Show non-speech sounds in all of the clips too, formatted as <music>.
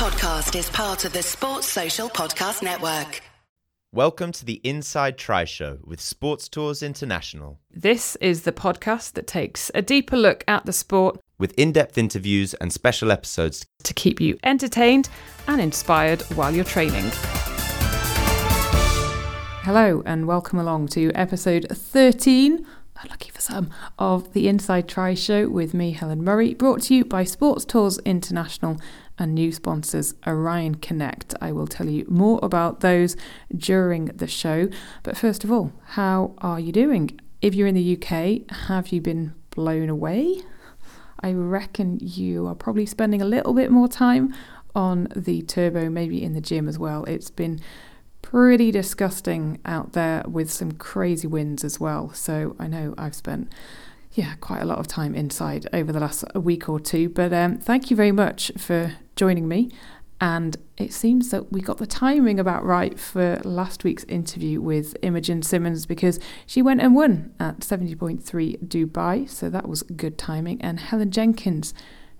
podcast is part of the Sports Social Podcast Network. Welcome to the Inside Tri Show with Sports Tours International. This is the podcast that takes a deeper look at the sport with in depth interviews and special episodes to keep you entertained and inspired while you're training. Hello, and welcome along to episode 13 lucky for some, of the Inside Tri Show with me, Helen Murray, brought to you by Sports Tours International and new sponsors Oryon Connect. I will tell you more about those during the show. But first of all, how are you doing? If you're in the UK, have you been blown away? I reckon you are probably spending a little bit more time on the turbo, maybe in the gym as well. It's been pretty disgusting out there with some crazy winds as well. So I know I've spent yeah quite a lot of time inside over the last week or two. But um, thank you very much for joining me. And it seems that we got the timing about right for last week's interview with Imogen Simmons because she went and won at 70.3 Dubai. So that was good timing. And Helen Jenkins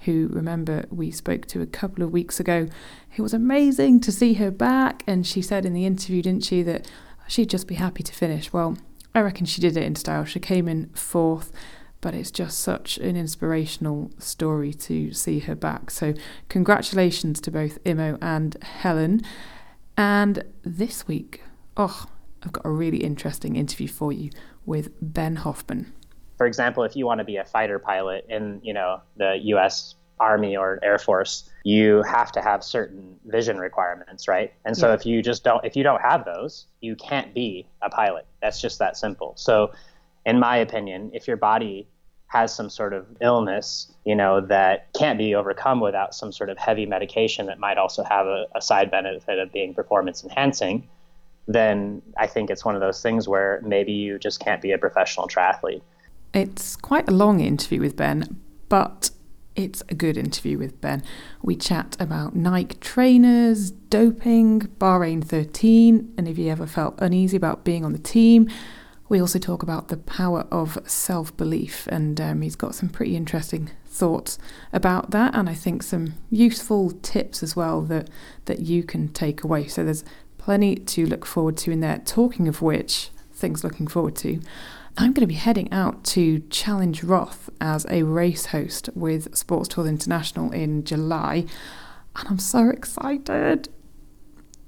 who remember we spoke to a couple of weeks ago. It was amazing to see her back, and she said in the interview, didn't she, that she'd just be happy to finish. Well, I reckon she did it in style. She came in fourth, but it's just such an inspirational story to see her back. So, congratulations to both Imo and Helen. And this week, oh, I've got a really interesting interview for you with Ben Hoffman for example, if you want to be a fighter pilot in, you know, the U.S. Army or Air Force, you have to have certain vision requirements, right? And so yeah. if you just don't, if you don't have those, you can't be a pilot. That's just that simple. So, in my opinion, if your body has some sort of illness, you know, that can't be overcome without some sort of heavy medication that might also have a, a side benefit of being performance enhancing, then I think it's one of those things where maybe you just can't be a professional triathlete. It's quite a long interview with Ben, but it's a good interview with Ben. We chat about Nike trainers, doping, Bahrain 13, and if you ever felt uneasy about being on the team. We also talk about the power of self belief, and um, he's got some pretty interesting thoughts about that, and I think some useful tips as well that, that you can take away. So there's plenty to look forward to in there. Talking of which, things looking forward to. I'm going to be heading out to Challenge Roth as a race host with Sports Tours International in July, and I'm so excited.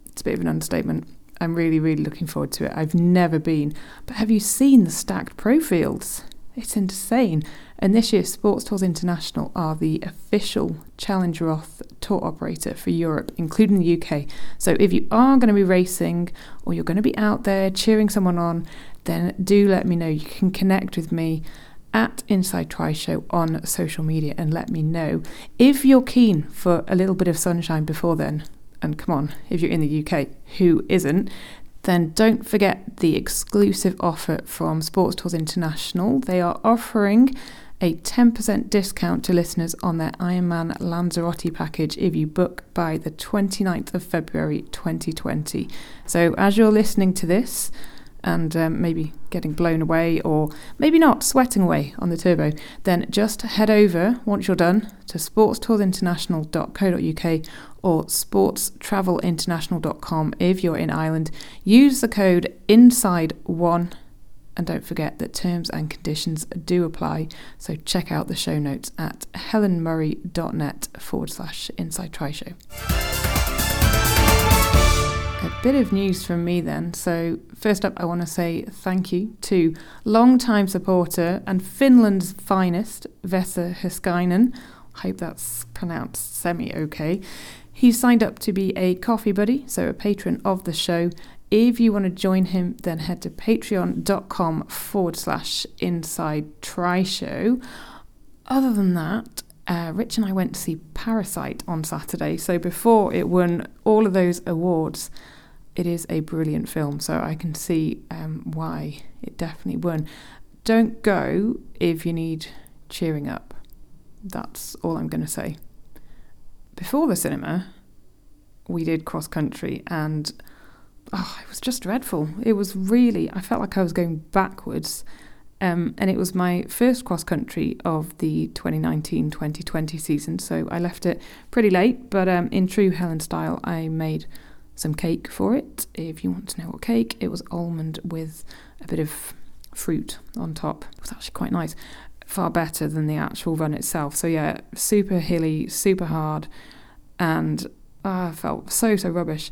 It's a bit of an understatement. I'm really, really looking forward to it. I've never been, but have you seen the stacked pro fields? It's insane. And this year, Sports Tours International are the official Challenge Roth tour operator for Europe, including the UK. So if you are going to be racing or you're going to be out there cheering someone on, then do let me know. You can connect with me at Inside Tri Show on social media and let me know if you're keen for a little bit of sunshine before then. And come on, if you're in the UK, who isn't? Then don't forget the exclusive offer from Sports Tours International. They are offering a 10% discount to listeners on their Ironman Lanzarote package if you book by the 29th of February 2020. So, as you're listening to this, and um, maybe getting blown away or maybe not sweating away on the turbo, then just head over once you're done to sportstourinternational.co.uk or sportstravelinternational.com if you're in Ireland. Use the code INSIDE1 and don't forget that terms and conditions do apply. So check out the show notes at helenmurray.net forward slash inside tri show. A bit of news from me then. So, first up, I want to say thank you to long-time supporter and Finland's finest, Vesa Hyskainen. I hope that's pronounced semi okay. He's signed up to be a coffee buddy, so a patron of the show. If you want to join him, then head to patreon.com forward slash inside tri show. Other than that, uh, Rich and I went to see Parasite on Saturday. So before it won all of those awards, it is a brilliant film, so I can see um, why it definitely won. Don't go if you need cheering up. That's all I'm going to say. Before the cinema, we did cross country and oh, it was just dreadful. It was really, I felt like I was going backwards Um, and it was my first cross country of the 2019 2020 season, so I left it pretty late. But um, in true Helen style, I made some cake for it. If you want to know what cake, it was almond with a bit of fruit on top. It was actually quite nice, far better than the actual run itself. So, yeah, super hilly, super hard, and uh, I felt so, so rubbish.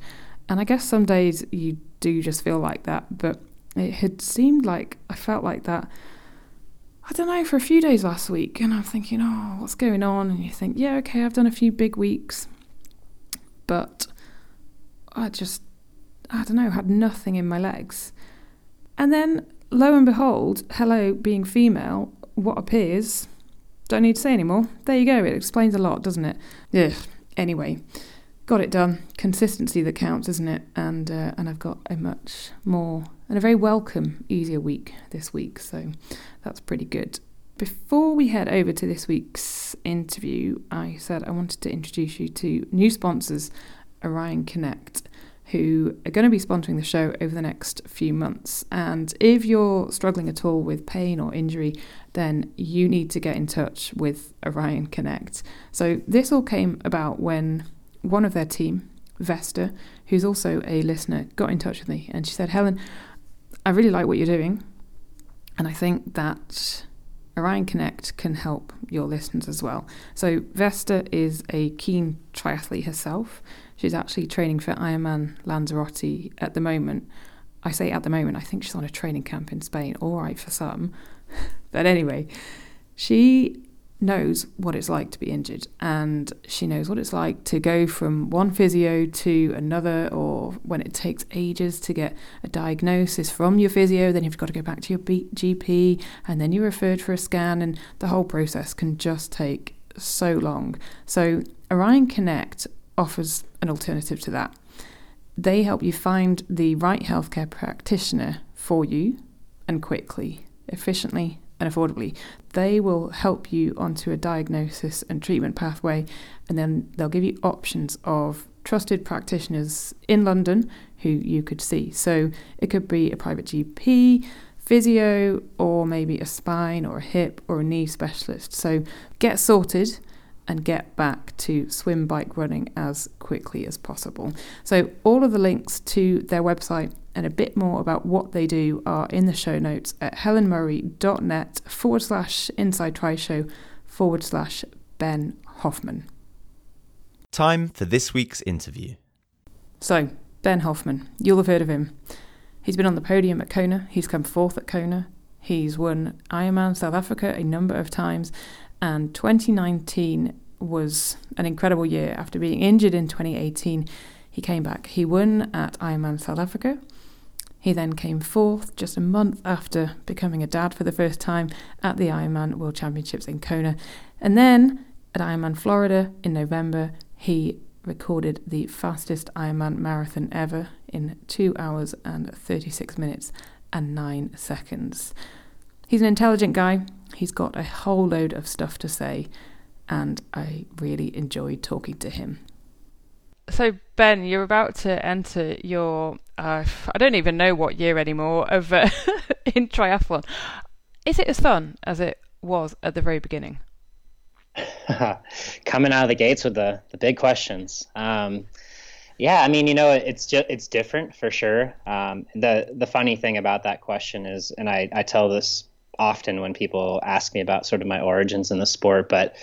And I guess some days you do just feel like that, but it had seemed like I felt like that. I don't know, for a few days last week, and I'm thinking, oh, what's going on? And you think, yeah, okay, I've done a few big weeks, but I just, I don't know, had nothing in my legs. And then, lo and behold, hello, being female, what appears, don't need to say anymore. There you go, it explains a lot, doesn't it? Yeah. Anyway, got it done. Consistency that counts, isn't it? And uh, and I've got a much more and a very welcome, easier week this week. So that's pretty good. Before we head over to this week's interview, I said I wanted to introduce you to new sponsors, Oryon Connect, who are going to be sponsoring the show over the next few months. And if you're struggling at all with pain or injury, then you need to get in touch with Oryon Connect. So this all came about when one of their team, Vesta, who's also a listener, got in touch with me and she said, Helen, I really like what you're doing. And I think that Oryon Connect can help your listeners as well. So, Vesta is a keen triathlete herself. She's actually training for Ironman Lanzarote at the moment. I say at the moment, I think she's on a training camp in Spain, all right for some. <laughs> but anyway, she knows what it's like to be injured and she knows what it's like to go from one physio to another or when it takes ages to get a diagnosis from your physio then you've got to go back to your GP and then you're referred for a scan and the whole process can just take so long so Oryon Connect offers an alternative to that they help you find the right healthcare practitioner for you and quickly efficiently and affordably, they will help you onto a diagnosis and treatment pathway, and then they'll give you options of trusted practitioners in London who you could see. So it could be a private GP, physio, or maybe a spine or a hip or a knee specialist. So get sorted and get back to swim, bike, running as quickly as possible. So, all of the links to their website and a bit more about what they do are in the show notes at helenmurray.net forward slash inside tri show forward slash Ben Hoffman. Time for this week's interview. So, Ben Hoffman, you'll have heard of him. He's been on the podium at Kona, he's come fourth at Kona, he's won Ironman South Africa a number of times, and 2019 was an incredible year. After being injured in 2018, he came back. He won at Ironman South Africa. He then came fourth just a month after becoming a dad for the first time at the Ironman World Championships in Kona. And then at Ironman Florida in November, he recorded the fastest Ironman marathon ever in 2 hours and 36 minutes and 9 seconds. He's an intelligent guy. He's got a whole load of stuff to say, and I really enjoyed talking to him. So, Ben, you're about to enter your, uh, I don't even know what year anymore, of uh, <laughs> in triathlon. Is it as fun as it was at the very beginning? <laughs> Coming out of the gates with the, the big questions. Um, yeah, I mean, you know, it's just it's different for sure. Um, the the funny thing about that question is, and I, I tell this often when people ask me about sort of my origins in the sport, but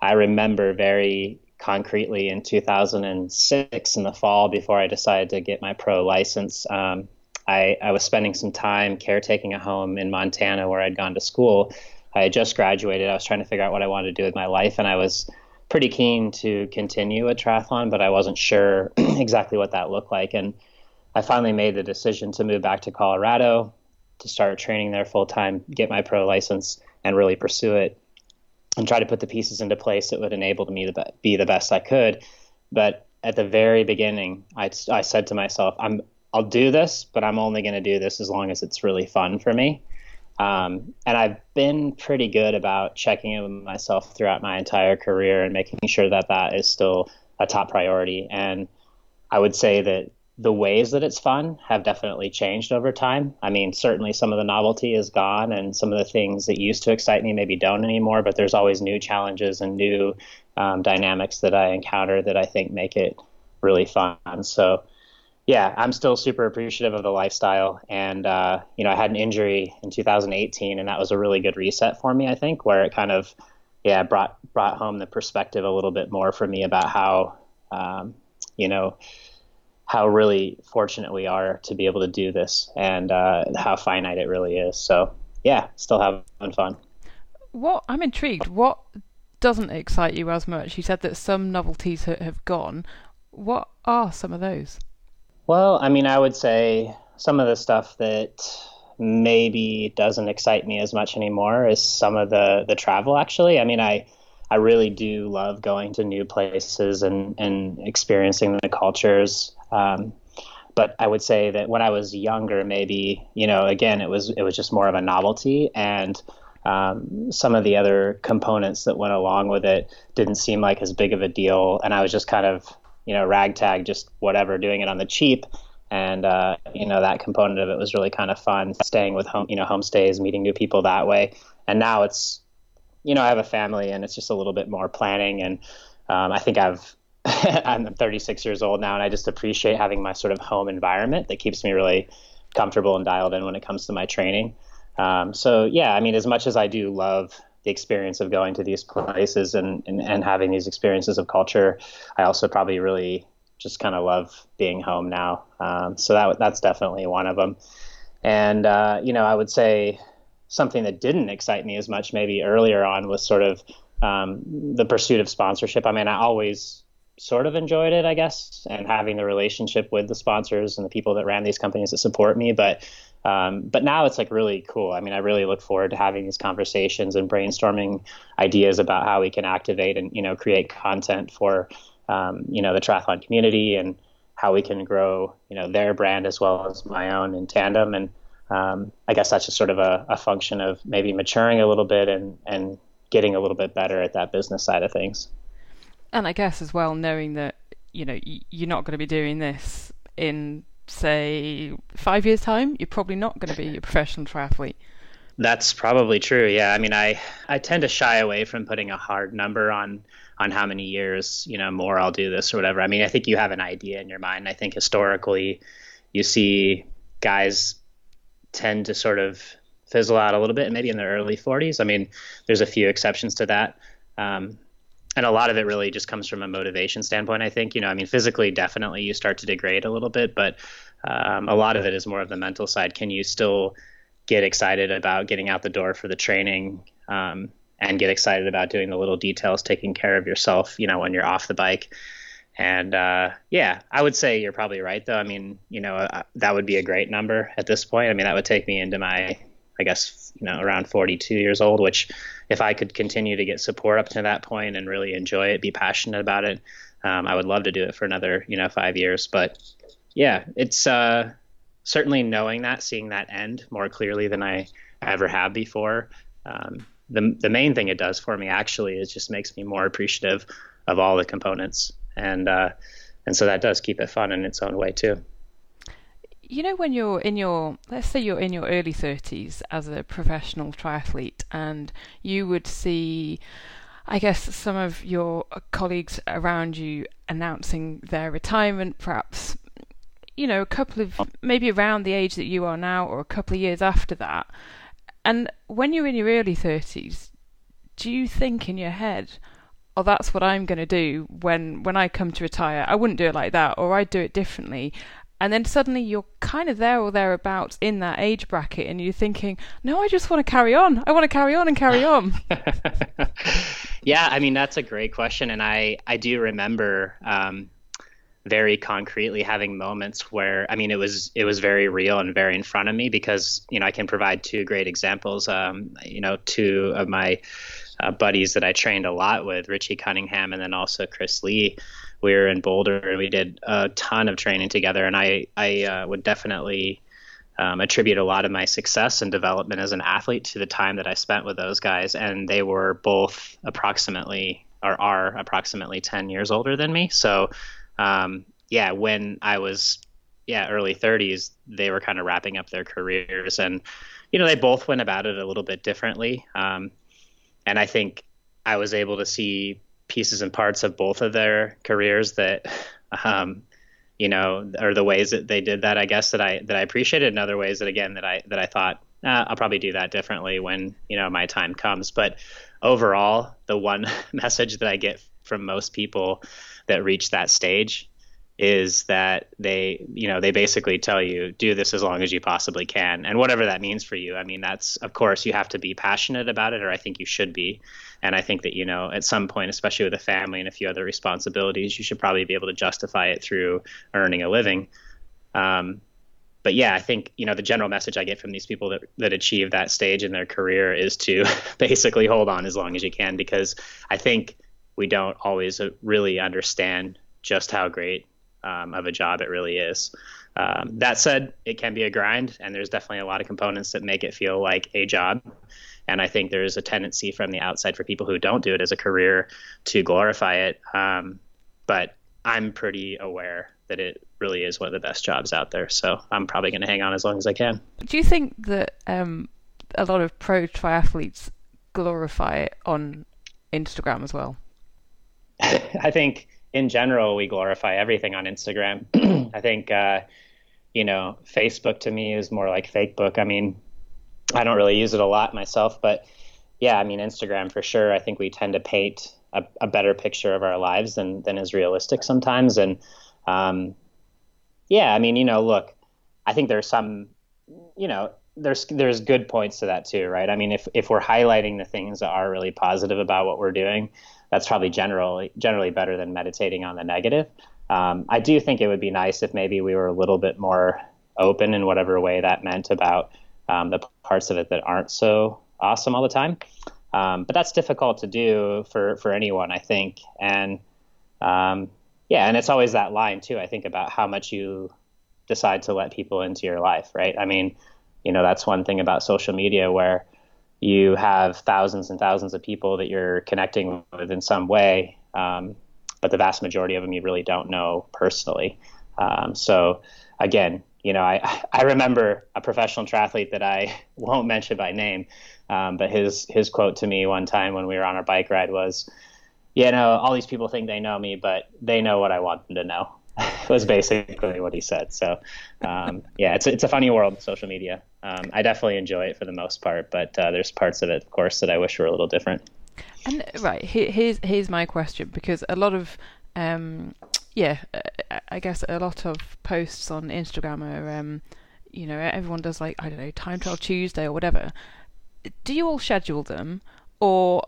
I remember very concretely in 2006 in the fall before I decided to get my pro license. Um, I, I was spending some time caretaking a home in Montana where I'd gone to school. I had just graduated. I was trying to figure out what I wanted to do with my life, and I was pretty keen to continue a triathlon, but I wasn't sure <clears throat> exactly what that looked like. And I finally made the decision to move back to Colorado to start training there full time, get my pro license, and really pursue it, and try to put the pieces into place that would enable me to be the best I could. But at the very beginning, I, I said to myself, I'm I'll do this, but I'm only going to do this as long as it's really fun for me. Um, and I've been pretty good about checking in with myself throughout my entire career and making sure that that is still a top priority. And I would say that the ways that it's fun have definitely changed over time. I mean, certainly some of the novelty is gone, and some of the things that used to excite me maybe don't anymore. But there's always new challenges and new um, dynamics that I encounter that I think make it really fun. So, yeah, I'm still super appreciative of the lifestyle. And, uh, you know, I had an injury in 2018, and that was a really good reset for me, I think, where it kind of, yeah, brought, brought home the perspective a little bit more for me about how, um, you know, how really fortunate we are to be able to do this and uh, how finite it really is. So, yeah, still having fun. What I'm intrigued. What doesn't excite you as much? You said that some novelties have gone. What are some of those? Well, I mean, I would say some of the stuff that maybe doesn't excite me as much anymore is some of the the travel. Actually, I mean, I I really do love going to new places and and experiencing the cultures. Um, but I would say that when I was younger, maybe you know, again, it was it was just more of a novelty and um, some of the other components that went along with it didn't seem like as big of a deal, and I was just kind of you know ragtag, just whatever, doing it on the cheap. And uh, you know that component of it was really kind of fun, staying with home, you know, homestays, meeting new people that way. And now it's, you know, I have a family, and it's just a little bit more planning. And um, I think I've <laughs> I'm 36 years old now, and I just appreciate having my sort of home environment that keeps me really comfortable and dialed in when it comes to my training. Um, so yeah, I mean, as much as I do love the experience of going to these places and, and, and having these experiences of culture, I also probably really just kind of love being home now. Um, so that that's definitely one of them. And uh, you know, I would say something that didn't excite me as much maybe earlier on was sort of um, the pursuit of sponsorship. I mean, I always sort of enjoyed it, I guess, and having the relationship with the sponsors and the people that ran these companies that support me. But um, but now it's like really cool. I mean, I really look forward to having these conversations and brainstorming ideas about how we can activate and you know create content for um, you know the triathlon community and how we can grow you know their brand as well as my own in tandem. And um, I guess that's just sort of a, a function of maybe maturing a little bit and and getting a little bit better at that business side of things. And I guess as well, knowing that you know you're not going to be doing this in say five years time, you're probably not going to be a professional triathlete. That's probably true. Yeah, I mean, I I tend to shy away from putting a hard number on on how many years you know more I'll do this or whatever. I mean, I think you have an idea in your mind. I think historically, you see guys tend to sort of fizzle out a little bit, maybe in their early 40s. I mean, there's a few exceptions to that. Um, and a lot of it really just comes from a motivation standpoint. I think you know, I mean, physically, definitely you start to degrade a little bit, but um, a lot of it is more of the mental side. Can you still get excited about getting out the door for the training um, and get excited about doing the little details, taking care of yourself, you know, when you're off the bike? And uh, yeah, I would say you're probably right, though. I mean, you know, uh, that would be a great number at this point. I mean, that would take me into my, I guess, you know, around 42 years old, which if I could continue to get support up to that point and really enjoy it, be passionate about it, um, I would love to do it for another, you know, five years. But yeah, it's uh, certainly knowing that, seeing that end more clearly than I ever have before. Um, the the main thing it does for me actually is just makes me more appreciative of all the components, and uh, and so that does keep it fun in its own way too you know when you're in your let's say you're in your early 30s as a professional triathlete and you would see I guess some of your colleagues around you announcing their retirement perhaps you know a couple of oh. maybe around the age that you are now or a couple of years after that. And when you're in your early 30s do you think in your head oh that's what I'm going to do when when I come to retire. I wouldn't do it like that or I'd do it differently and then suddenly you're kind of there or thereabouts in that age bracket and you're thinking no i just want to carry on. I want to carry on and carry on. <laughs> Yeah i mean that's a great question and i i do remember um, very concretely having moments where i mean it was it was very real and very in front of me because you know i can provide two great examples. Um, you know two of my uh, buddies that i trained a lot with richie cunningham and then also chris lee we were in Boulder and we did a ton of training together. And I I uh, would definitely um, attribute a lot of my success and development as an athlete to the time that I spent with those guys. And they were both approximately or are approximately 10 years older than me. So um, yeah, when I was yeah early 30s, they were kind of wrapping up their careers, and you know they both went about it a little bit differently. Um, and I think I was able to see pieces and parts of both of their careers that um, you know, or the ways that they did that, I guess that I that I appreciated, and other ways that again that I that I thought uh, I'll probably do that differently when you know my time comes. But overall, the one <laughs> message that I get from most people that reach that stage is that they you know they basically tell you do this as long as you possibly can. And whatever that means for you i mean that's of course you have to be passionate about it or i think you should be. And i think that you know at some point especially with a family and a few other responsibilities you should probably be able to justify it through earning a living. Um, but yeah, I think you know the general message I get from these people that that achieve that stage in their career is to <laughs> basically hold on as long as you can because I think we don't always really understand just how great um, of a job it really is. Um, that said, it can be a grind, and there's definitely a lot of components that make it feel like a job. And I think there's a tendency from the outside for people who don't do it as a career to glorify it. Um, but I'm pretty aware that it really is one of the best jobs out there. So I'm probably going to hang on as long as I can. Do you think that um, a lot of pro triathletes glorify it on Instagram as well? <laughs> I think in general, we glorify everything on Instagram. <clears throat> I think, uh, you know, Facebook to me is more like fake book. I mean, I don't really use it a lot myself, but yeah, I mean, Instagram for sure. I think we tend to paint a, a better picture of our lives than, than is realistic sometimes. And, um, yeah, I mean, you know, look, I think there's some, you know, there's there's good points to that too, right? I mean, if if we're highlighting the things that are really positive about what we're doing, that's probably generally generally better than meditating on the negative. Um, I do think it would be nice if maybe we were a little bit more open in whatever way that meant about um, the parts of it that aren't so awesome all the time. Um, but that's difficult to do for for anyone, I think. And um, yeah, and it's always that line too. I think about how much you decide to let people into your life, right? I mean, you know, that's one thing about social media where you have thousands and thousands of people that you're connecting with in some way, um, but the vast majority of them you really don't know personally. Um, so again, you know, I, <laughs> I remember a professional triathlete that I <laughs> won't mention by name, um, but his his quote to me one time when we were on our bike ride was, "You know, all these people think they know me, but they know what I want them to know." <laughs> was basically what he said. So, um, yeah, it's it's a funny world, social media. Um, I definitely enjoy it for the most part, but uh, there's parts of it, of course, that I wish were a little different. And right here's here's my question because a lot of um, yeah, I guess a lot of posts on Instagram are um, you know everyone does like I don't know time trial Tuesday or whatever. Do you all schedule them or?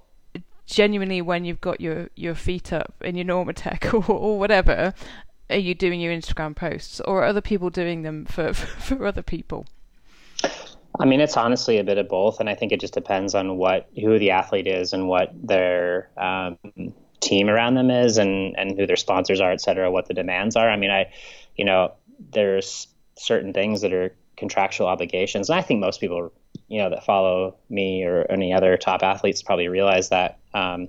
genuinely when you've got your, your feet up in your Normatec <laughs> or, or whatever, are you doing your Instagram posts, or are other people doing them for <laughs> for other people? I mean, it's honestly a bit of both, and I think it just depends on what who the athlete is and what their um, team around them is, and and who their sponsors are, et cetera. What the demands are. I mean, I, you know, there's certain things that are contractual obligations, and I think most people, you know, that follow me or any other top athletes probably realize that. Um,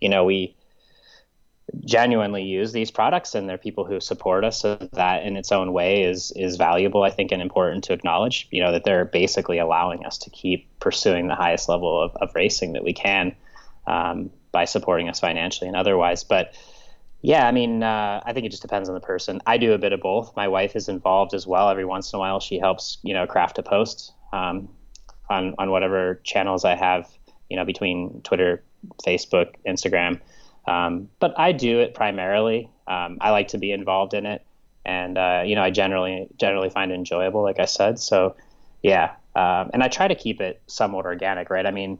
you know, we genuinely use these products and they're people who support us so that in its own way is is valuable i think and important to acknowledge you know that they're basically allowing us to keep pursuing the highest level of, of racing that we can um, by supporting us financially and otherwise. But yeah i mean uh, i think it just depends on the person. I do a bit of both. My wife is involved as well. Every once in a while she helps you know craft a post um, on on whatever channels i have you know between twitter facebook instagram um, but I do it primarily. Um, I like to be involved in it, and uh, you know, I generally generally find it enjoyable, like I said. So, yeah, um, and I try to keep it somewhat organic, right? I mean,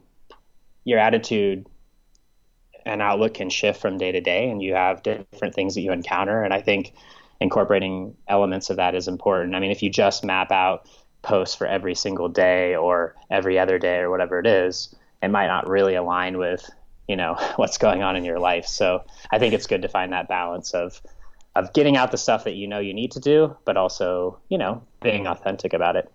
your attitude and outlook can shift from day to day, and you have different things that you encounter, and I think incorporating elements of that is important. I mean, if you just map out posts for every single day or every other day or whatever it is, it might not really align with you know <laughs> what's going on in your life. So I think it's good to find that balance of of getting out the stuff that you know you need to do, but also you know being authentic about it.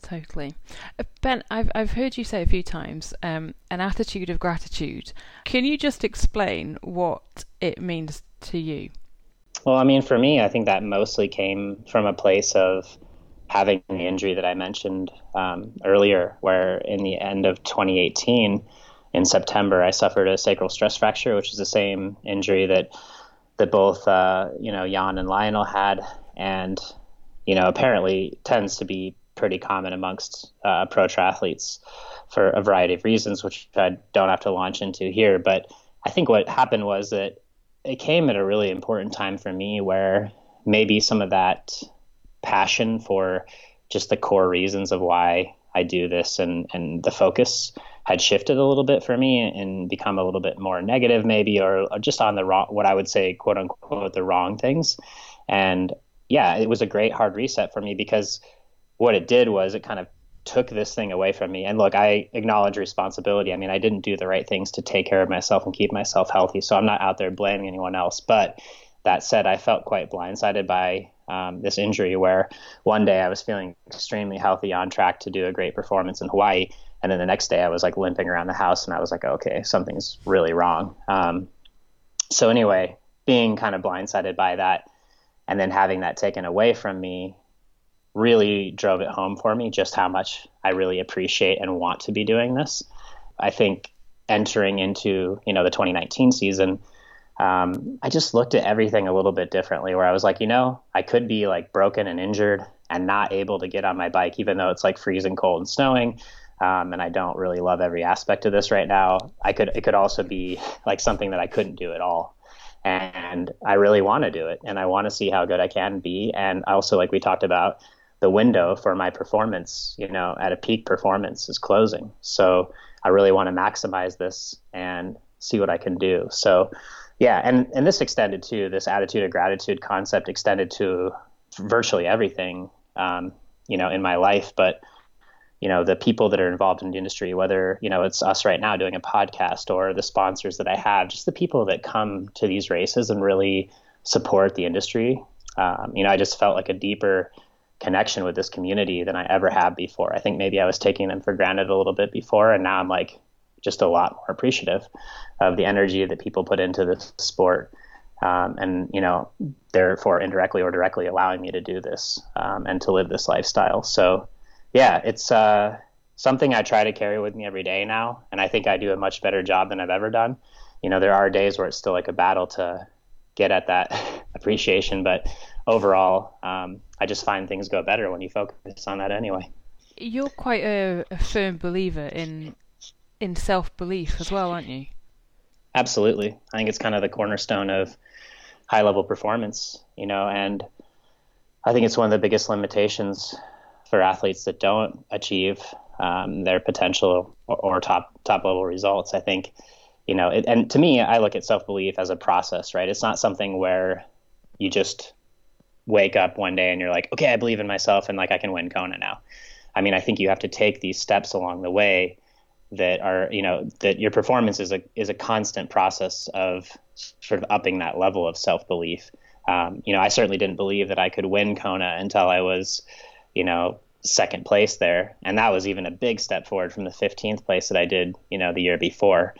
Totally, uh, Ben. I've I've heard you say a few times um, an attitude of gratitude. Can you just explain what it means to you? Well, I mean, for me, I think that mostly came from a place of having the injury that I mentioned um, earlier, where in the end of 2018, in September, I suffered a sacral stress fracture, which is the same injury that that both uh, you know Jan and Lionel had, and you know apparently tends to be pretty common amongst uh, pro triathletes for a variety of reasons, which I don't have to launch into here. But I think what happened was that it came at a really important time for me where maybe some of that passion for just the core reasons of why I do this and, and the focus had shifted a little bit for me and become a little bit more negative maybe or, or just on the wrong what I would say quote unquote the wrong things. And yeah it was a great hard reset for me because what it did was it kind of took this thing away from me. And look I acknowledge responsibility. I mean I didn't do the right things to take care of myself and keep myself healthy. So I'm not out there blaming anyone else. But that said I felt quite blindsided by um, this injury where one day I was feeling extremely healthy on track to do a great performance in Hawaii and then the next day I was like limping around the house and I was like, okay, something's really wrong. Um, so anyway, being kind of blindsided by that and then having that taken away from me really drove it home for me just how much I really appreciate and want to be doing this. I think entering into, you know, the 2019 season, um, I just looked at everything a little bit differently where I was like, you know, I could be like broken and injured and not able to get on my bike, even though it's like freezing cold and snowing um, and I don't really love every aspect of this right now. I could it could also be like something that I couldn't do at all, and I really want to do it, and I want to see how good I can be, and also like we talked about, the window for my performance, you know, at a peak performance is closing. So I really want to maximize this and see what I can do. So yeah, and and this extended to this attitude of gratitude concept extended to virtually everything, um, you know, in my life, but you know the people that are involved in the industry whether you know it's us right now doing a podcast or the sponsors that i have just the people that come to these races and really support the industry. Um, you know i just felt like a deeper connection with this community than i ever have before. I think maybe i was taking them for granted a little bit before and now i'm like just a lot more appreciative of the energy that people put into this sport um, and you know therefore indirectly or directly allowing me to do this um, and to live this lifestyle so yeah, it's uh, something I try to carry with me every day now, and I think I do a much better job than I've ever done. You know, there are days where it's still like a battle to get at that <laughs> appreciation, but overall, um, I just find things go better when you focus on that anyway. You're quite a, a firm believer in in self belief as well, aren't you? Absolutely. I think it's kind of the cornerstone of high level performance, you know, and I think it's one of the biggest limitations for athletes that don't achieve um, their potential or, or, top top level results. I think, you know, it, and to me, I look at self belief as a process, right? It's not something where you just wake up one day and you're like, okay, I believe in myself and like I can win Kona now. I mean, I think you have to take these steps along the way that are, you know, that your performance is a is a constant process of sort of upping that level of self belief. Um, you know, I certainly didn't believe that I could win Kona until I was you know, second place there. And that was even a big step forward from the 15th place that I did, you know, the year before.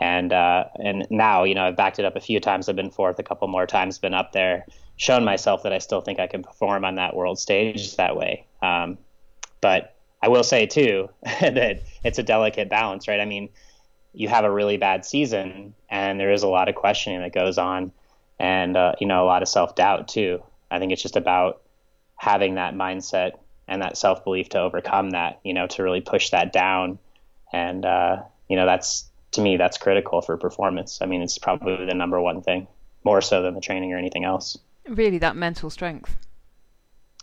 And uh, and now, you know, I've backed it up a few times. I've been fourth a couple more times, been up there, shown myself that I still think I can perform on that world stage that way. Um, but I will say too <laughs> that it's a delicate balance, right? I mean, you have a really bad season, and there is a lot of questioning that goes on, and uh, you know, a lot of self doubt too. I think it's just about having that mindset and that self belief to overcome that, you know, to really push that down. And, uh, you know, that's to me, that's critical for performance. I mean, it's probably the number one thing, more so than the training or anything else. Really, that mental strength.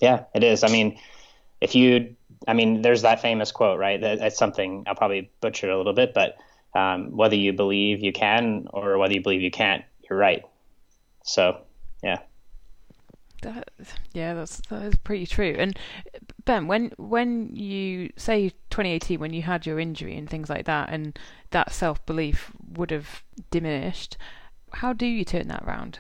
Yeah, it is. I mean, if you, I mean, there's that famous quote, right? That, that's something I'll probably butcher a little bit, but um, whether you believe you can or whether you believe you can't, you're right. So, yeah. That, yeah, that's that is pretty true. And Ben, when when you say 2018, when you had your injury and things like that, and that self belief would have diminished, how do you turn that around?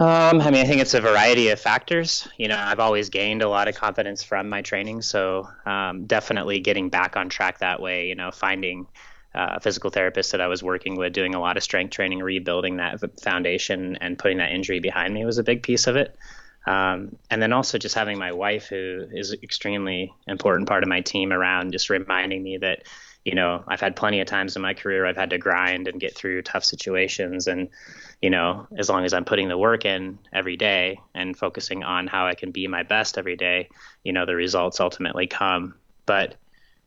Um, I mean, I think it's a variety of factors. You know, I've always gained a lot of confidence from my training, so um, definitely getting back on track that way. You know, finding uh, a physical therapist that I was working with, doing a lot of strength training, rebuilding that foundation, and putting that injury behind me was a big piece of it. Um, and then also just having my wife, who is extremely important part of my team, around, just reminding me that, you know, I've had plenty of times in my career I've had to grind and get through tough situations, and you know, as long as I'm putting the work in every day and focusing on how I can be my best every day, you know, the results ultimately come. But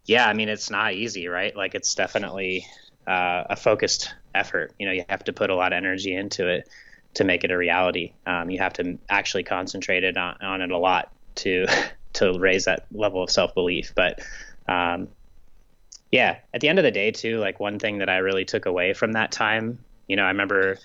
yeah, I mean, it's not easy, right? Like it's definitely uh, a focused effort. You know, you have to put a lot of energy into it to make it a reality. Um, you have to actually concentrate it on, on, it a lot to <laughs> to raise that level of self belief. But um, yeah, at the end of the day, too, like one thing that I really took away from that time, you know, I remember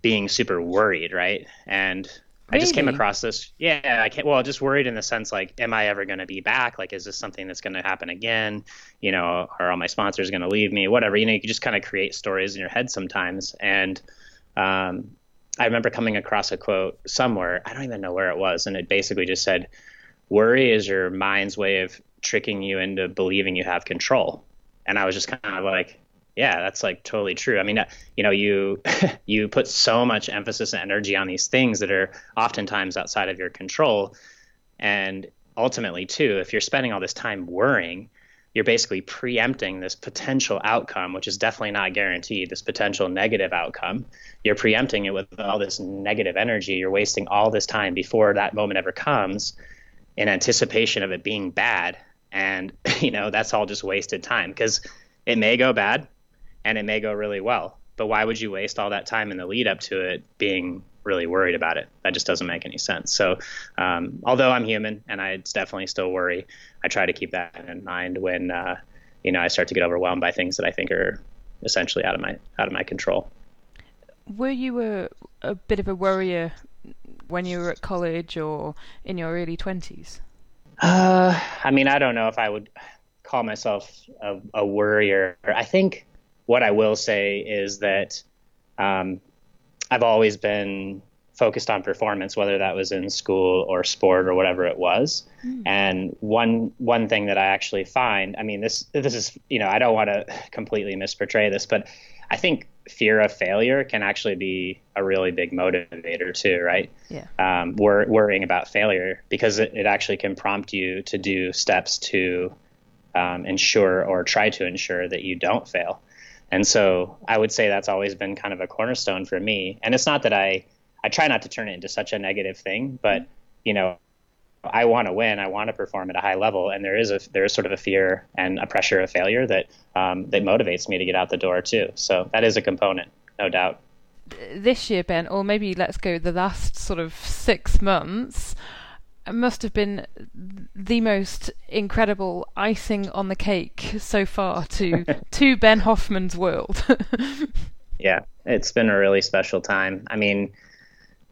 being super worried, right? And I just came across this. Yeah, I can't. Well, just worried in the sense like, am I ever going to be back? Like, is this something that's going to happen again? You know, are all my sponsors going to leave me? Whatever. You know, you just kind of create stories in your head sometimes. And um, I remember coming across a quote somewhere. I don't even know where it was, and it basically just said, "Worry is your mind's way of tricking you into believing you have control." And I was just kind of like, yeah, that's like totally true. I mean, uh, you know, you <laughs> you put so much emphasis and energy on these things that are oftentimes outside of your control, and ultimately, too, if you're spending all this time worrying, you're basically preempting this potential outcome, which is definitely not guaranteed. This potential negative outcome, you're preempting it with all this negative energy. You're wasting all this time before that moment ever comes, in anticipation of it being bad, and <laughs> you know that's all just wasted time because it may go bad and it may go really well. But why would you waste all that time in the lead up to it being really worried about it? That just doesn't make any sense. So, um, although I'm human and I definitely still worry, I try to keep that in mind when uh, you know I start to get overwhelmed by things that I think are essentially out of my out of my control. Were you a a bit of a worrier when you were at college or in your early twenties? Uh, I mean, I don't know if I would call myself a, a worrier. I think what I will say is that um, I've always been focused on performance, whether that was in school or sport or whatever it was. Mm. And one one thing that I actually find, I mean, this this is you know I don't want to completely misportray this, but I think fear of failure can actually be a really big motivator too, right? Yeah. Um, wor- worrying about failure because it, it actually can prompt you to do steps to um, ensure or try to ensure that you don't fail. And so I would say that's always been kind of a cornerstone for me. And it's not that I I try not to turn it into such a negative thing, but you know, I want to win. I want to perform at a high level, and there is a there is sort of a fear and a pressure of failure that um, that motivates me to get out the door too. So that is a component, no doubt. This year, Ben, or maybe let's go the last sort of six months must have been the most incredible icing on the cake so far to <laughs> to Ben Hoffman's world. <laughs> yeah, it's been a really special time. I mean,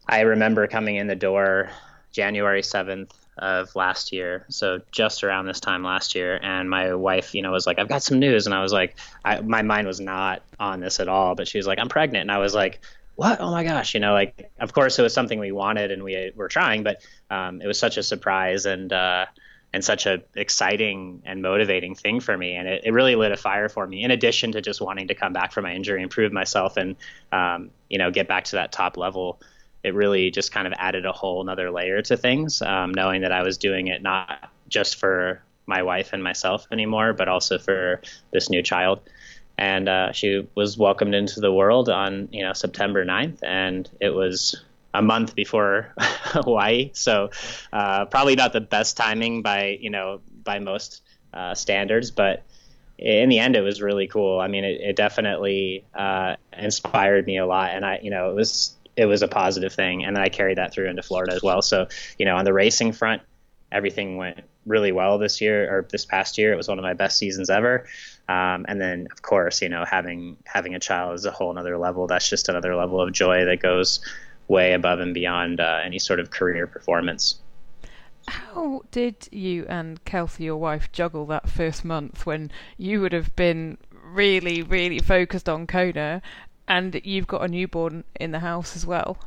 I remember coming in the door January 7th of last year, so just around this time last year, and my wife, you know, was like, "I've got some news," and I was like, I, my mind was not on this at all, but she was like, "I'm pregnant," and I was like, what? Oh my gosh, you know, like of course it was something we wanted and we were trying, but um, it was such a surprise and uh, and such a exciting and motivating thing for me, and it, it really lit a fire for me. In addition to just wanting to come back from my injury improve myself and um, you know get back to that top level, it really just kind of added a whole another layer to things, um, knowing that I was doing it not just for my wife and myself anymore, but also for this new child. And uh, she was welcomed into the world on you know September 9th, and it was a month before <laughs> Hawaii, so uh, probably not the best timing by you know by most uh, standards, but in the end, it was really cool. I mean, it, it definitely uh, inspired me a lot, and I you know it was it was a positive thing, and then I carried that through into Florida as well. So you know on the racing front, everything went really well this year or this past year. It was one of my best seasons ever. Um, and then of course, you know, having having a child is a whole another level. That's just another level of joy that goes way above and beyond uh, any sort of career performance. How did you and Kelsey, your wife, juggle that first month when you would have been really, really focused on Kona, and you've got a newborn in the house as well?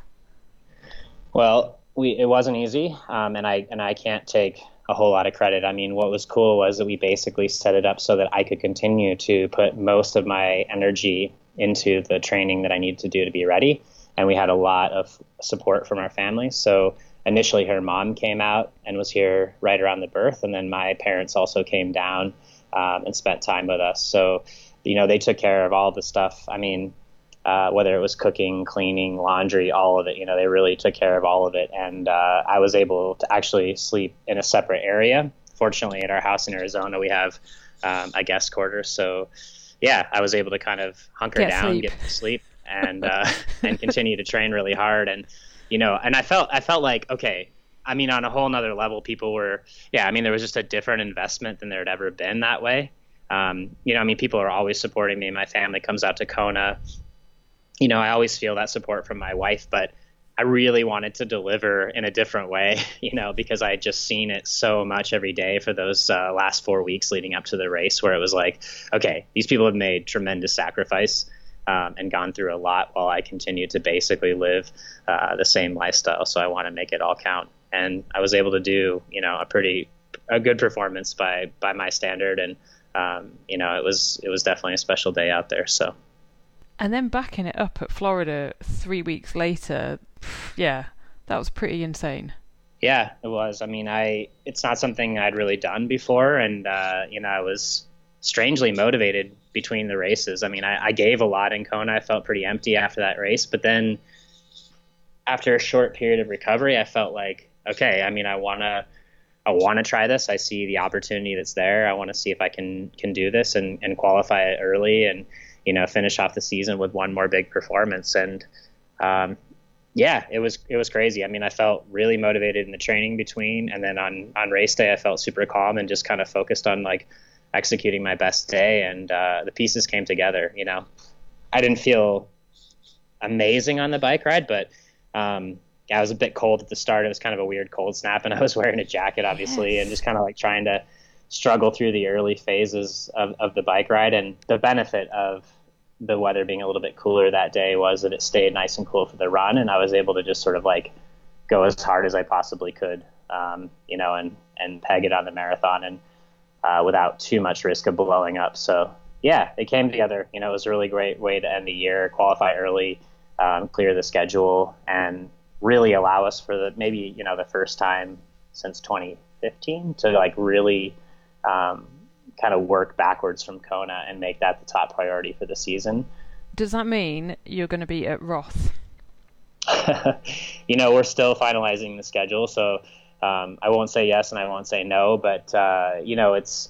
Well, we it wasn't easy, um, and I and I can't take a whole lot of credit. I mean, what was cool was that we basically set it up so that I could continue to put most of my energy into the training that I needed to do to be ready. And we had a lot of support from our family. So initially, her mom came out and was here right around the birth. And then my parents also came down um, and spent time with us. So, you know, they took care of all the stuff. I mean, uh, whether it was cooking, cleaning, laundry, all of it. You know, they really took care of all of it, and uh, I was able to actually sleep in a separate area. Fortunately, at our house in Arizona, we have um, a guest quarters, so yeah, I was able to kind of hunker Get down, sleep. get to sleep, and <laughs> uh, and continue to train really hard. And you know, and I felt I felt like okay. I mean, on a whole nother level, people were, yeah. I mean, there was just a different investment than there had ever been that way. Um, you know, I mean, people are always supporting me. My family comes out to Kona you know, I always feel that support from my wife, but I really wanted to deliver in a different way, <laughs> you know, because I had just seen it so much every day for those uh, last four weeks leading up to the race, where it was like, okay, these people have made tremendous sacrifice um, and gone through a lot while I continue to basically live uh, the same lifestyle. So I want to make it all count. And I was able to do, you know, a pretty a good performance by by my standard, and um, you know, it was it was definitely a special day out there. So. And then backing it up at Florida three weeks later, yeah, that was pretty insane. Yeah, it was. I mean, I it's not something I'd really done before, and uh, you know, I was strangely motivated between the races. I mean, I, I gave a lot in Kona. I felt pretty empty after that race, but then after a short period of recovery, I felt like, okay, I mean, I want to I want to try this. I see the opportunity that's there. I want to see if I can can do this and, and qualify early and you know finish off the season with one more big performance. And um, yeah, it was it was crazy. I mean, I felt really motivated in the training between, and then on on race day, I felt super calm and just kind of focused on like executing my best day. And uh, the pieces came together. You know, I didn't feel amazing on the bike ride, but um, I was a bit cold at the start. It was kind of a weird cold snap, and I was wearing a jacket, obviously, Yes. and just kind of like trying to struggle through the early phases of, of the bike ride. And the benefit of the weather being a little bit cooler that day was that it stayed nice and cool for the run, and I was able to just sort of like go as hard as I possibly could, um, you know, and and peg it on the marathon and uh, without too much risk of blowing up. So yeah, it came together. You know, it was a really great way to end the year, qualify early, um, clear the schedule, and really allow us for the maybe you know the first time since 2015 to like really um, kind of work backwards from Kona and make that the top priority for the season. Does that mean you're going to be at Roth? <laughs> you know, we're still finalizing the schedule, so um, I won't say yes and I won't say no, but uh, you know, it's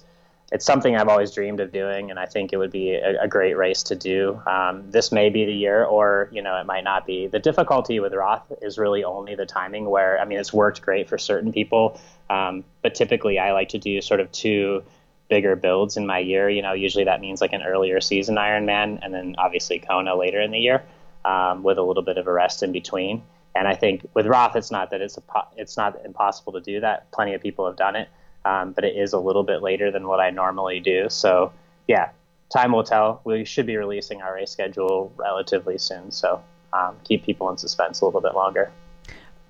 it's something I've always dreamed of doing, and I think it would be a, a great race to do. Um, this may be the year, or you know, it might not be. The difficulty with Roth is really only the timing. Where I mean, it's worked great for certain people, um, but typically I like to do sort of two bigger builds in my year. You know, usually that means like an earlier season Ironman, and then obviously Kona later in the year, um, with a little bit of a rest in between. And I think with Roth, it's not that it's a it's not impossible to do that. Plenty of people have done it, um, but it is a little bit later than what I normally do. So yeah, time will tell. We should be releasing our race schedule relatively soon, so um, keep people in suspense a little bit longer.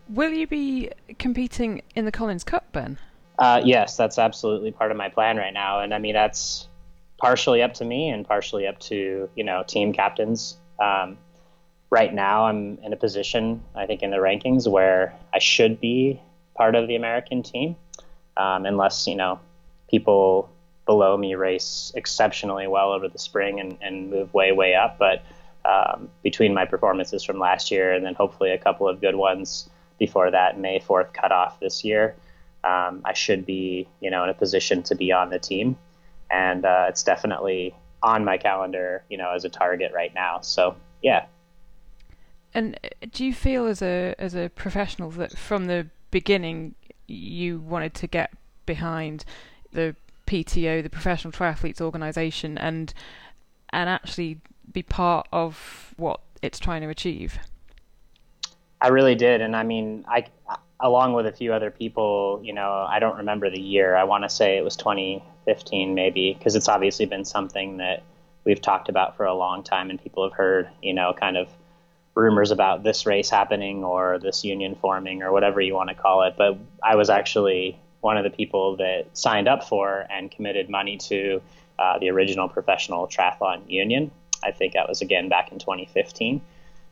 Will you be competing in the Collins Cup, Ben? Uh, yes, that's absolutely part of my plan right now, and I mean that's partially up to me and partially up to you know team captains. Um, right now, I'm in a position I think in the rankings where I should be part of the American team, um, unless you know people below me race exceptionally well over the spring and, and move way way up. But um, between my performances from last year and then hopefully a couple of good ones before that May 4th cutoff this year um, I should be, you know, in a position to be on the team, and uh, it's definitely on my calendar, you know, as a target right now. So yeah, And uh, do you feel as a as a professional that from the beginning you wanted to get behind the PTO, the Professional Triathletes Organisation, and and actually be part of what it's trying to achieve? I really did, and I mean, I along with a few other people, you know, I don't remember the year. I want to say it was 2015, maybe, because it's obviously been something that we've talked about for a long time, and people have heard, you know, kind of rumors about this race happening or this union forming or whatever you want to call it. But I was actually one of the people that signed up for and committed money to uh, the original Professional Triathlon Union. I think that was again back in 2015.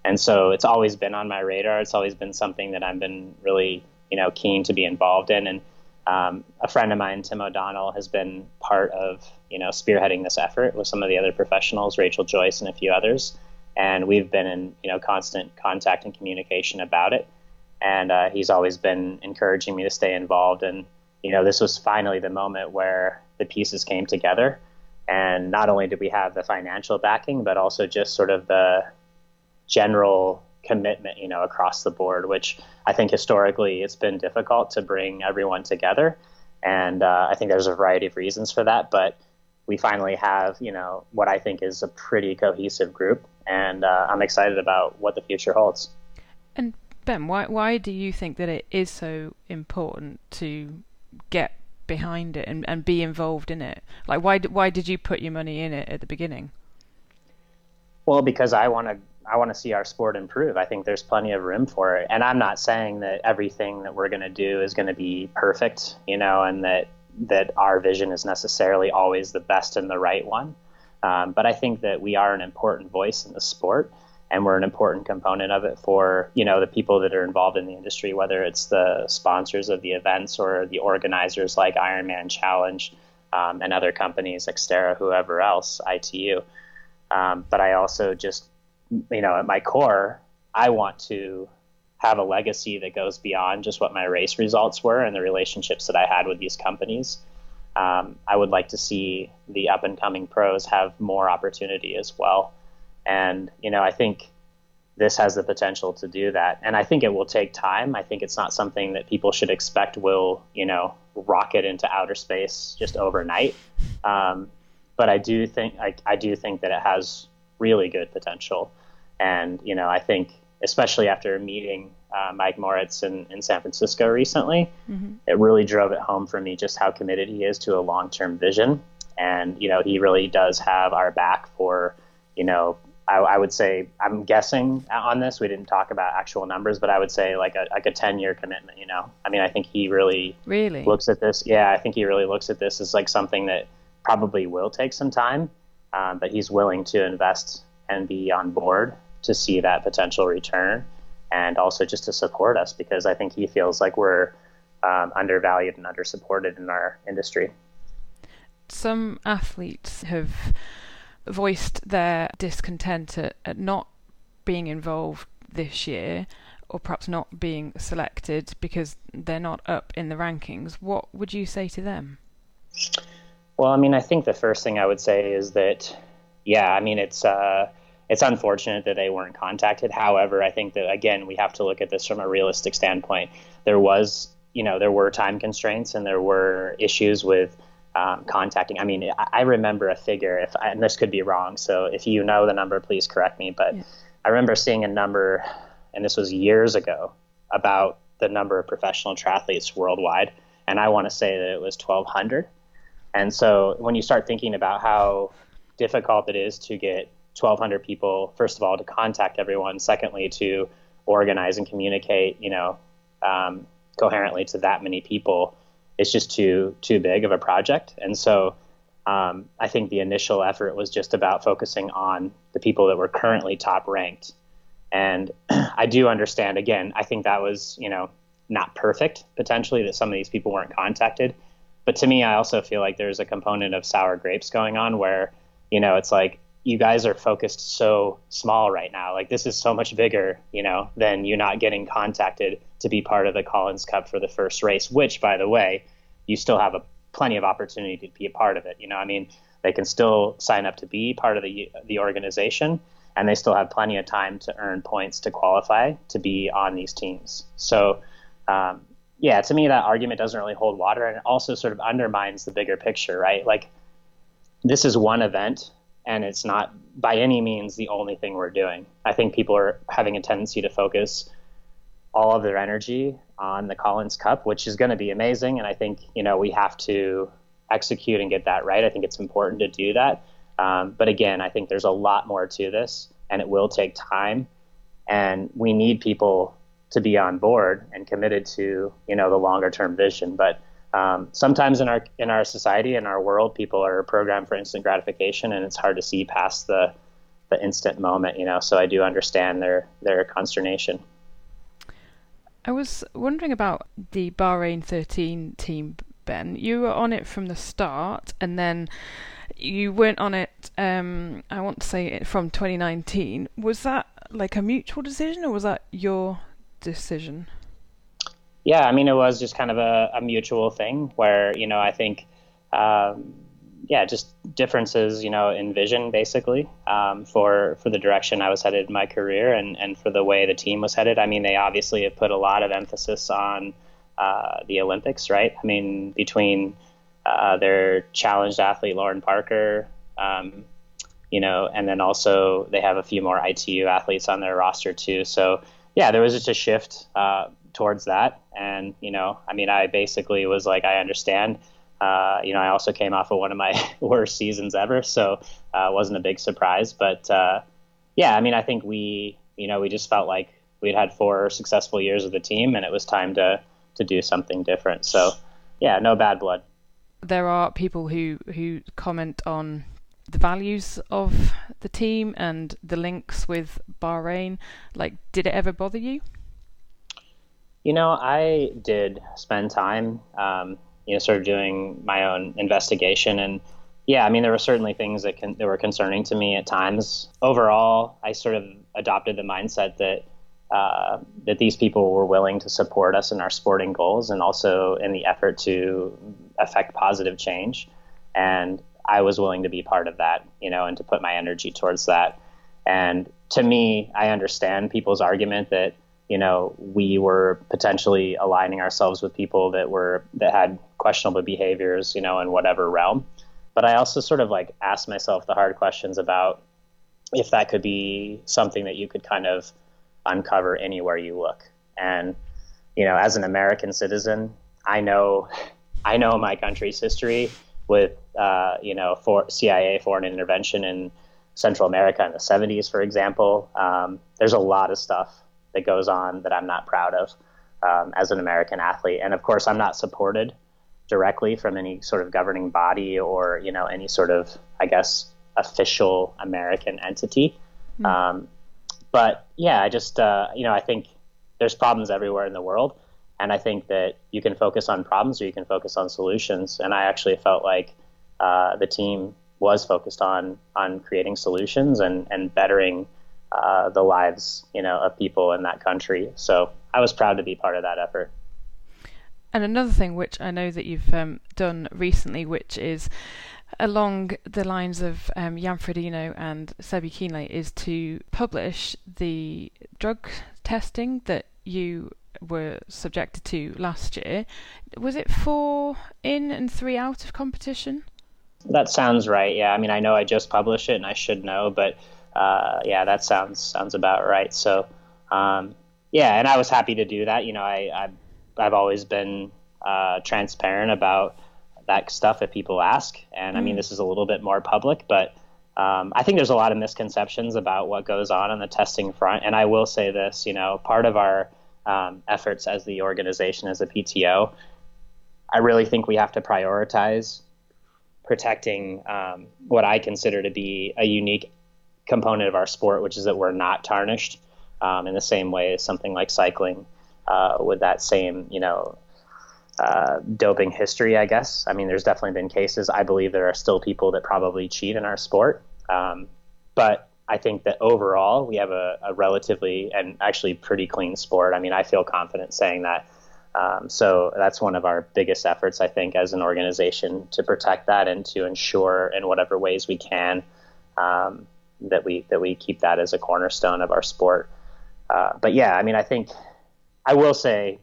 And so it's always been on my radar. It's always been something that I've been really, you know, keen to be involved in. And um, a friend of mine, Tim O'Donnell, has been part of, you know, spearheading this effort with some of the other professionals, Rachel Joyce and a few others. And we've been in, you know, constant contact and communication about it. And uh, he's always been encouraging me to stay involved. And, you know, this was finally the moment where the pieces came together. And not only did we have the financial backing, but also just sort of the general commitment, you know, across the board, which I think historically it's been difficult to bring everyone together. And uh, I think there's a variety of reasons for that, but we finally have, you know, what I think is a pretty cohesive group, and uh, I'm excited about what the future holds. And Ben, why why do you think that it is so important to get behind it and, and be involved in it? Like, why why did you put your money in it at the beginning? Well, because I want to I want to see our sport improve. I think there's plenty of room for it. And I'm not saying that everything that we're going to do is going to be perfect, you know, and that that our vision is necessarily always the best and the right one. Um, but I think that we are an important voice in the sport, and we're an important component of it for you know the people that are involved in the industry, whether it's the sponsors of the events or the organizers like Ironman Challenge um, and other companies, like Xterra, whoever else, ITU. Um, but I also just you know, at my core, I want to have a legacy that goes beyond just what my race results were and the relationships that I had with these companies. Um, I would like to see the up and coming pros have more opportunity as well. And, you know, I think this has the potential to do that. And I think it will take time. I think it's not something that people should expect will, you know, rocket into outer space just overnight. Um, but I do think I, I do think that it has really good potential. And, you know, I think, especially after meeting uh, Mike Moritz in, in San Francisco recently, mm-hmm. it really drove it home for me just how committed he is to a long term vision. And, you know, he really does have our back for, you know, I, I, would say, I'm guessing on this, we didn't talk about actual numbers, but I would say like a, like a 10 year commitment, you know? I mean, I think he really, really looks at this. Yeah, I think he really looks at this as like something that probably will take some time, um, but he's willing to invest and be on board to see that potential return and also just to support us because I think he feels like we're um, undervalued and undersupported in our industry. Some athletes have voiced their discontent at, at not being involved this year or perhaps not being selected because they're not up in the rankings. What would you say to them? Well, I mean, I think the first thing I would say is that, yeah, I mean, it's uh, it's unfortunate that they weren't contacted. However, I think that again we have to look at this from a realistic standpoint. There was, you know, there were time constraints and there were issues with um, contacting. I mean, I, I remember a figure, if and this could be wrong, so if you know the number, please correct me. But yeah. I remember seeing a number, and this was years ago, about the number of professional triathletes worldwide, and I want to say that it was 1,200. And so when you start thinking about how difficult it is to get 1,200 people, first of all, to contact everyone. Secondly, to organize and communicate, you know, um, coherently to that many people. It's just too too big of a project, and so um, I think the initial effort was just about focusing on the people that were currently top ranked. And <clears throat> I do understand. Again, I think that was you know not perfect potentially that some of these people weren't contacted. But to me, I also feel like there's a component of sour grapes going on where you know it's like you guys are focused so small right now. Like this is so much bigger, you know, than you not getting contacted to be part of the Collins Cup for the first race, which by the way, you still have a plenty of opportunity to be a part of it. You know, I mean, they can still sign up to be part of the the organization and they still have plenty of time to earn points to qualify to be on these teams. So, um, yeah, to me, that argument doesn't really hold water and it also sort of undermines the bigger picture, right? Like, this is one event and it's not by any means the only thing we're doing. I think people are having a tendency to focus all of their energy on the Collins Cup, which is going to be amazing. And I think you know we have to execute and get that right. I think it's important to do that. Um, but again, I think there's a lot more to this, and it will take time. And we need people to be on board and committed to you know the longer term vision. But um, sometimes in our in our society in our world, people are programmed for instant gratification, and it's hard to see past the the instant moment. You know, so I do understand their their consternation. I was wondering about the Bahrain 13 team, Ben. You were on it from the start, and then you weren't on it. Um, I want to say from 2019. Was that like a mutual decision, or was that your decision? Yeah, I mean, it was just kind of a, a mutual thing where you know I think, um, yeah, just differences, you know, in vision basically um, for for the direction I was headed in my career and and for the way the team was headed. I mean, they obviously have put a lot of emphasis on uh, the Olympics, right? I mean, between uh, their challenged athlete Lauren Parker, um, you know, and then also they have a few more ITU athletes on their roster too. So yeah, there was just a shift. Uh, towards that. And, you know, I mean, I basically was like, I understand. Uh, you know, I also came off of one of my <laughs> worst seasons ever, so uh, wasn't a big surprise. But uh, yeah, I mean, I think we, you know, we just felt like we'd had four successful years of the team, and it was time to to do something different. So yeah, no bad blood. There are people who who comment on the values of the team and the links with Bahrain. Like, did it ever bother you? You know, I did spend time, um, you know, sort of doing my own investigation, and yeah, I mean, there were certainly things that can, that were concerning to me at times. Overall, I sort of adopted the mindset that uh, that these people were willing to support us in our sporting goals and also in the effort to affect positive change, and I was willing to be part of that, you know, and to put my energy towards that. And to me, I understand people's argument that you know, we were potentially aligning ourselves with people that were that had questionable behaviors, you know, in whatever realm. But I also sort of like asked myself the hard questions about if that could be something that you could kind of uncover anywhere you look. And you know, as an American citizen, I know I know my country's history with uh, you know for CIA foreign intervention in Central America in the 70s, for example. Um, there's a lot of stuff that goes on that I'm not proud of um, as an American athlete. And of course, I'm not supported directly from any sort of governing body or you know any sort of I guess official American entity. Mm. Um, but yeah, I just uh, you know I think there's problems everywhere in the world, and I think that you can focus on problems or you can focus on solutions. And I actually felt like uh, the team was focused on on creating solutions and and bettering uh, the lives, you know, of people in that country. So I was proud to be part of that effort. And another thing which I know that you've um, done recently, which is along the lines of um, Jan Frodeno and Sebi Kienle, is to publish the drug testing that you were subjected to last year. Was it four in and three out of competition? That sounds right. Yeah, I mean, I know I just published it and I should know, but uh, yeah, that sounds sounds about right. So, um, yeah, and I was happy to do that. You know, I, I have always been uh, transparent about that stuff if people ask, and I mean, mm. this is a little bit more public, but um, I think there's a lot of misconceptions about what goes on on the testing front. And I will say this, you know, part of our um, efforts as the organization, as a PTO, I really think we have to prioritize protecting um, what I consider to be a unique component of our sport, which is that we're not tarnished um, in the same way as something like cycling uh, with that same, you know, uh, doping history, I guess. I mean, there's definitely been cases. I believe there are still people that probably cheat in our sport. Um, but I think that overall, we have a, a, relatively and actually pretty clean sport. I mean, I feel confident saying that. Um, so that's one of our biggest efforts, I think, as an organization to protect that and to ensure in whatever ways we can um, that we that we keep that as a cornerstone of our sport. Uh, but yeah, I mean, I think I will say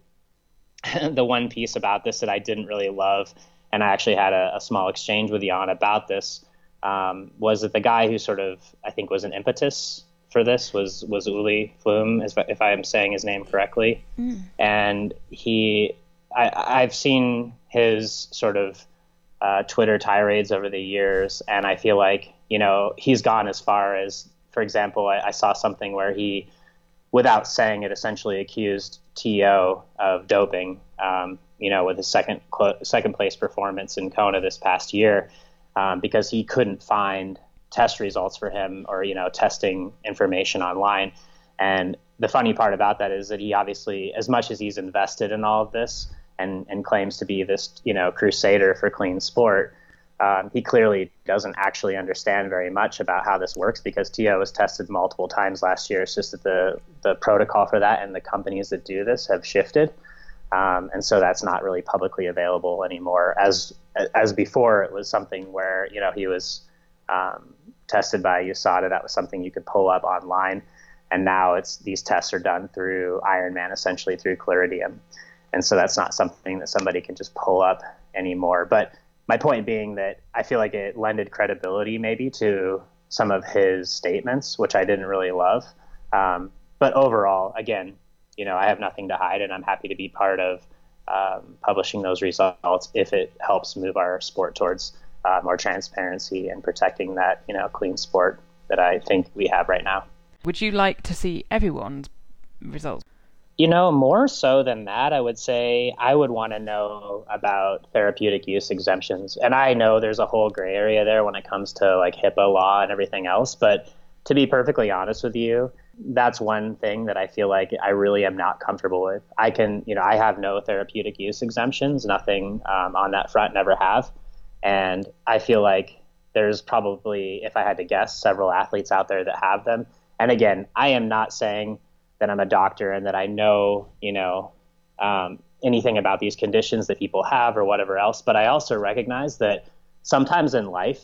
<laughs> the one piece about this that I didn't really love, and I actually had a, a small exchange with Jan about this, um, was that the guy who sort of I think was an impetus for this was was Uli Fluhme, if I am saying his name correctly, mm. and he I, I've seen his sort of uh, Twitter tirades over the years, and I feel like you know he's gone as far as, for example, I, I saw something where he, without saying it, essentially accused TO of doping. Um, you know, with his second second place performance in Kona this past year, um, because he couldn't find test results for him or you know testing information online. And the funny part about that is that he obviously, as much as he's invested in all of this and and claims to be this you know crusader for clean sport. Um, he clearly doesn't actually understand very much about how this works because TO was tested multiple times last year. It's just that the the protocol for that and the companies that do this have shifted. Um, and so that's not really publicly available anymore. As as before, it was something where you know he was um, tested by USADA. That was something you could pull up online, and now it's these tests are done through Ironman, essentially through Clearidium, and so that's not something that somebody can just pull up anymore. But my point being that I feel like it lended credibility maybe to some of his statements, which I didn't really love. Um, but overall, again, you know, I have nothing to hide, and I'm happy to be part of um, publishing those results if it helps move our sport towards uh, more transparency and protecting that you know clean sport that I think we have right now. Would you like to see everyone's results? You know, more so than that, I would say I would want to know about therapeutic use exemptions. And I know there's a whole gray area there when it comes to like HIPAA law and everything else. But to be perfectly honest with you, that's one thing that I feel like I really am not comfortable with. I can, you know, I have no therapeutic use exemptions, nothing um, on that front, never have. And I feel like there's probably, if I had to guess, several athletes out there that have them. And again, I am not saying that I'm a doctor and that I know, you know, um, anything about these conditions that people have or whatever else. But I also recognize that sometimes in life,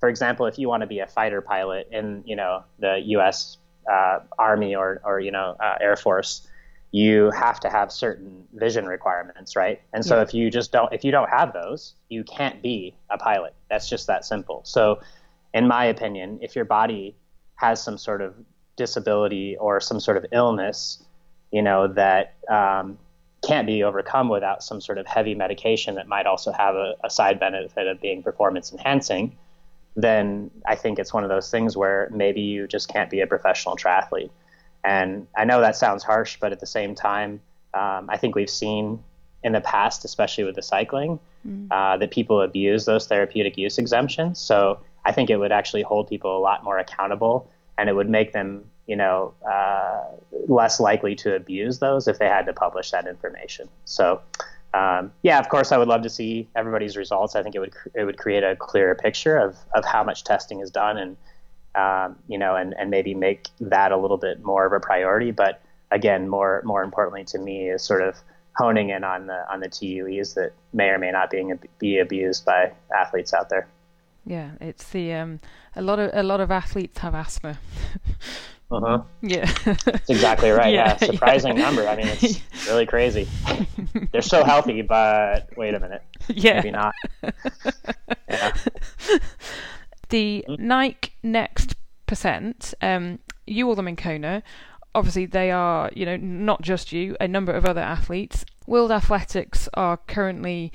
for example, if you want to be a fighter pilot in, you know, the U.S uh, Army or, or you know uh, Air Force, you have to have certain vision requirements, right? And so yeah. if you just don't, if you don't have those, you can't be a pilot. That's just that simple. So, in my opinion, if your body has some sort of disability or some sort of illness, you know that um, can't be overcome without some sort of heavy medication that might also have a, a side benefit of being performance enhancing then I think it's one of those things where maybe you just can't be a professional triathlete. And I know that sounds harsh, but at the same time, um, I think we've seen in the past, especially with the cycling, mm. uh, that people abuse those therapeutic use exemptions. So I think it would actually hold people a lot more accountable, and it would make them, you know, uh, less likely to abuse those if they had to publish that information. So um, yeah, of course, I would love to see everybody's results. I think it would it would create a clearer picture of, of how much testing is done, and um, you know, and, and maybe make that a little bit more of a priority. But again, more more importantly to me is sort of honing in on the on the TUEs that may or may not being be abused by athletes out there. Yeah, it's the um, a lot of a lot of athletes have asthma. <laughs> Uh huh. Yeah. That's exactly right. yeah, <laughs> yeah. surprising yeah. number. I mean, it's <laughs> really crazy. They're so healthy, but wait a minute. Yeah. Maybe not. yeah. The mm-hmm. Nike Next Percent, um, you all them in Kona. Obviously, they are, you know, not just you, a number of other athletes. World Athletics are currently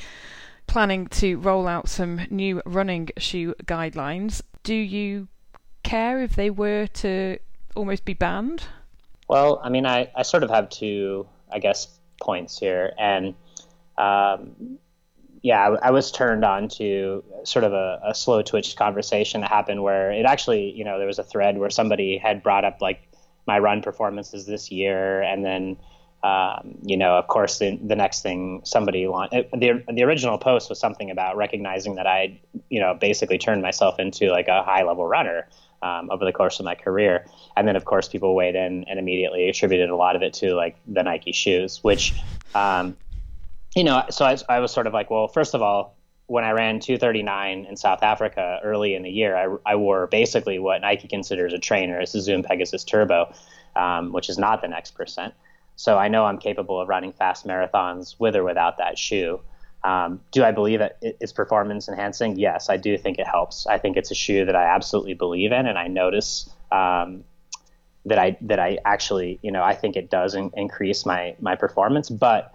planning to roll out some new running shoe guidelines. Do you care if they were to almost be banned? Well, I mean, I, I sort of have two, I guess, points here. And um, yeah, I, I, was turned on to sort of a, a, Slowtwitch conversation that happened where it actually, you know, there was a thread where somebody had brought up like my run performances this year. And then, um, you know, of course, the, the next thing somebody launched, the, the original post was something about recognizing that I, you know, basically turned myself into like a high level runner um, over the course of my career. And then, of course, people weighed in and immediately attributed a lot of it to like the Nike shoes, which, um, you know, so I, I, was sort of like, well, first of all, when I ran 239 in South Africa early in the year, I, I wore basically what Nike considers a trainer. It's the Zoom Pegasus Turbo, um, which is not the next percent. So I know I'm capable of running fast marathons with or without that shoe. Um, do I believe it is performance enhancing? Yes, I do think it helps. I think it's a shoe that I absolutely believe in, and I notice um, that I that I actually, you know, I think it does in, increase my my performance. But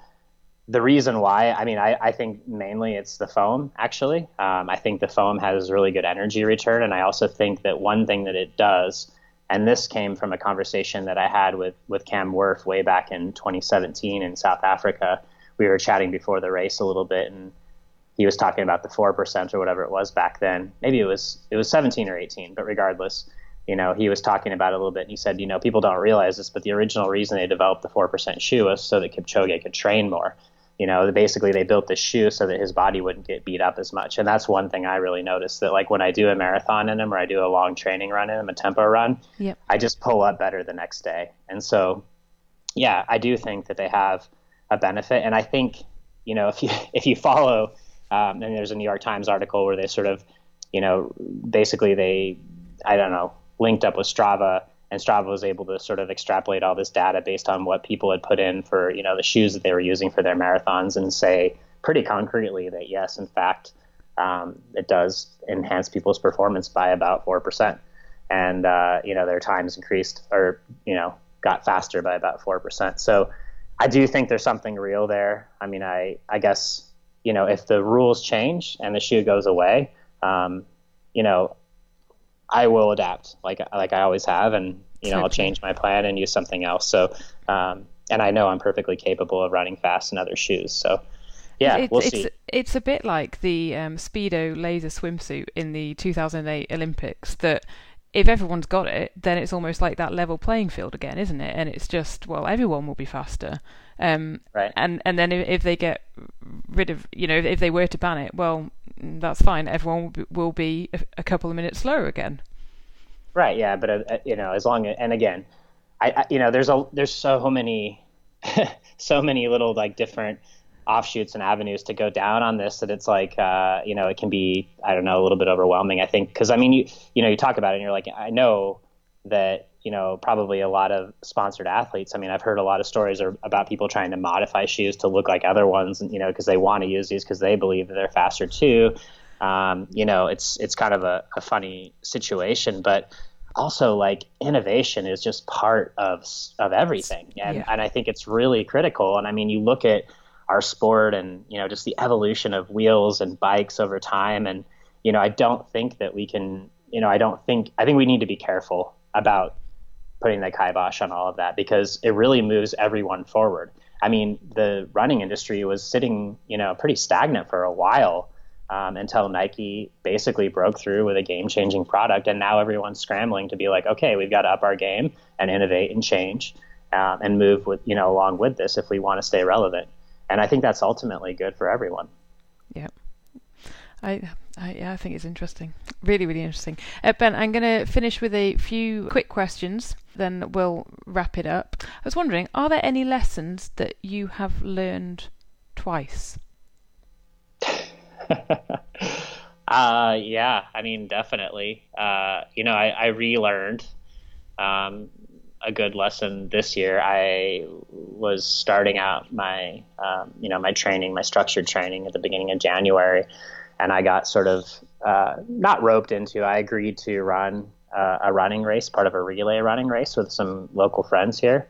the reason why, I mean, I, I think mainly it's the foam. Actually, um, I think the foam has really good energy return, and I also think that one thing that it does, and this came from a conversation that I had with with Cam Wurf way back in 2017 in South Africa we were chatting before the race a little bit, and he was talking about the four percent or whatever it was back then. Maybe it was it was 17 or 18, but regardless, you know, he was talking about it a little bit, and he said, you know, people don't realize this, but the original reason they developed the four percent shoe was so that Kipchoge could train more. You know, basically they built the shoe so that his body wouldn't get beat up as much, and that's one thing I really noticed that like when I do a marathon in him or I do a long training run in him, a tempo run, Yep. I just pull up better the next day, and so yeah, I do think that they have a benefit, and I think you know if you <laughs> if you follow um, and there's a New York Times article where they sort of, you know, basically they, I don't know, linked up with Strava, and Strava was able to sort of extrapolate all this data based on what people had put in for, you know, the shoes that they were using for their marathons, and say pretty concretely that yes, in fact, um, it does enhance people's performance by about four percent, and uh, you know their times increased or you know got faster by about four percent. So I do think there's something real there. I mean, I I guess you know, if the rules change and the shoe goes away, um, you know, I will adapt like like I always have, and you know, I'll change my plan and use something else. So, um, and I know I'm perfectly capable of running fast in other shoes. So, yeah, It- we'll it's, see. It's a bit like the um, Speedo laser swimsuit in the 2008 Olympics that if everyone's got it, then it's almost like that level playing field again, isn't it? And it's just, well, everyone will be faster. Um, Right. And and then if, if they get rid of, you know, if, they were to ban it, well, mm, that's fine. Everyone will be, will be a, a couple of minutes slower again. Right. Yeah. But uh, uh, you know, as long as and again, I, I you know, there's a there's so many, <laughs> so many little like different offshoots and avenues to go down on this that it's like uh, you know it can be I don't know a little bit overwhelming. I think because I mean you you know you talk about it and you're like I know that you know probably a lot of sponsored athletes. I mean I've heard a lot of stories are about people trying to modify shoes to look like other ones, and you know because they want to use these because they believe that they're faster too. Um, you know it's it's kind of a, a funny situation, but also like innovation is just part of of everything and Yeah. and I think it's really critical and I mean you look at our sport and you know just the evolution of wheels and bikes over time and you know I don't think that we can you know I don't think I think we need to be careful about putting the kibosh on all of that because it really moves everyone forward. I mean, the running industry was sitting, you know, pretty stagnant for a while um, until Nike basically broke through with a game-changing product, and now everyone's scrambling to be like, okay, we've got to up our game and innovate and change um, and move with, you know, along with this if we want to stay relevant. And I think that's ultimately good for everyone. Yeah. I, I yeah, I think it's interesting. Really, really interesting. Uh, ben, I'm going to finish with a few quick questions, then we'll wrap it up. I was wondering, are there any lessons that you have learned twice? <laughs> Uh, yeah, I mean, definitely. Uh, you know, I, I relearned um, a good lesson this year. I was starting out my, um, you know, my training, my structured training at the beginning of January, and I got sort of uh, not roped into. I agreed to run uh, a running race, part of a relay running race with some local friends here,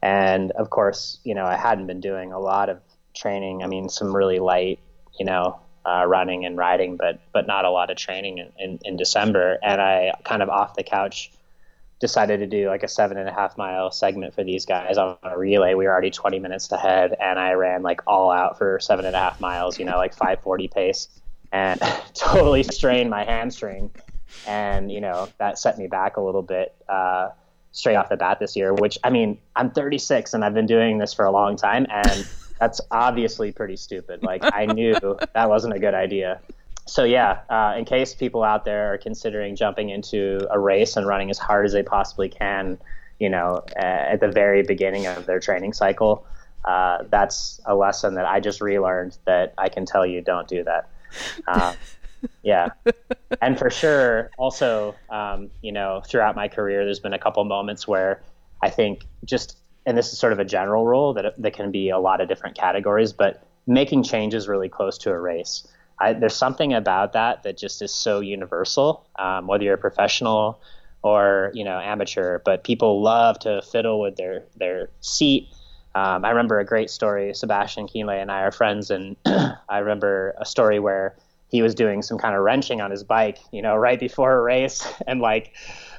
and of course, you know, I hadn't been doing a lot of training. I mean, some really light, you know, uh, running and riding, but but not a lot of training in, in, in December. And I kind of off the couch decided to do like a seven and a half mile segment for these guys on a relay. We were already 20 minutes ahead, and I ran like all out for seven and a half miles. You know, like 5:40 pace, and <laughs> totally strained my hamstring. And you know that set me back a little bit. Uh, straight off the bat this year, which I mean, I'm 36 and I've been doing this for a long time, and that's obviously pretty stupid. Like I knew that wasn't a good idea. So yeah, uh, in case people out there are considering jumping into a race and running as hard as they possibly can, you know, uh, at the very beginning of their training cycle, uh, that's a lesson that I just relearned that I can tell you don't do that. Uh, yeah, and for sure, also, um, you know, throughout my career, there's been a couple moments where I think just, and this is sort of a general rule that that can be a lot of different categories, but making changes really close to a race. I, there's something about that that just is so universal, um, whether you're a professional or you know amateur. But people love to fiddle with their their seat. Um, I remember a great story. Sebastian Kienle and I are friends, and <clears throat> I remember a story where he was doing some kind of wrenching on his bike, you know, right before a race, <laughs> and like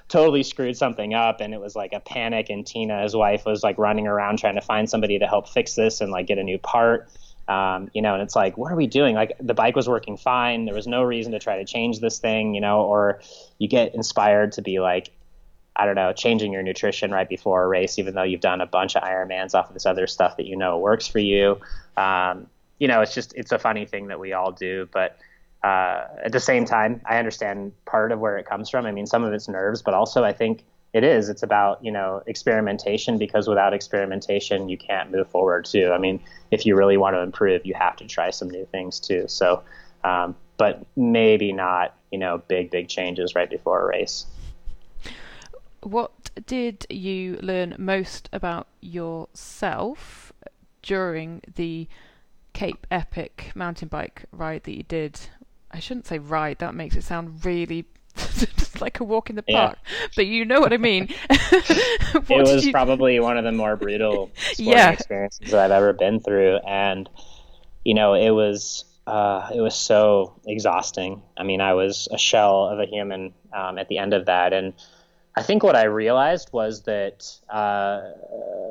totally screwed something up and it was like a panic and tina his wife was like running around trying to find somebody to help fix this and like get a new part. Um, you know and it's like what are we doing? Like the bike was working fine. There was no reason to try to change this thing you know or you get inspired to be like I don't know, changing your nutrition right before a race, even though you've done a bunch of Ironmans off of this other stuff that you know works for you. Um, you know, it's just it's a funny thing that we all do, but uh, at the same time, I understand part of where it comes from. I mean, some of it's nerves, but also I think it is. It's about you know experimentation because without experimentation, you can't move forward too. I mean, if you really want to improve, you have to try some new things too. So, um, but maybe not you know big big changes right before a race. What did you learn most about yourself during the Cape Epic mountain bike ride that you did I shouldn't say ride. That makes it sound really <laughs> just like a walk in the park. Yeah. But you know what I mean. <laughs> <laughs> it was you... probably one of the more brutal sporting yeah. experiences that I've ever been through, and you know, it was uh, it was so exhausting. I mean, I was a shell of a human um, at the end of that, and I think what I realized was that, uh,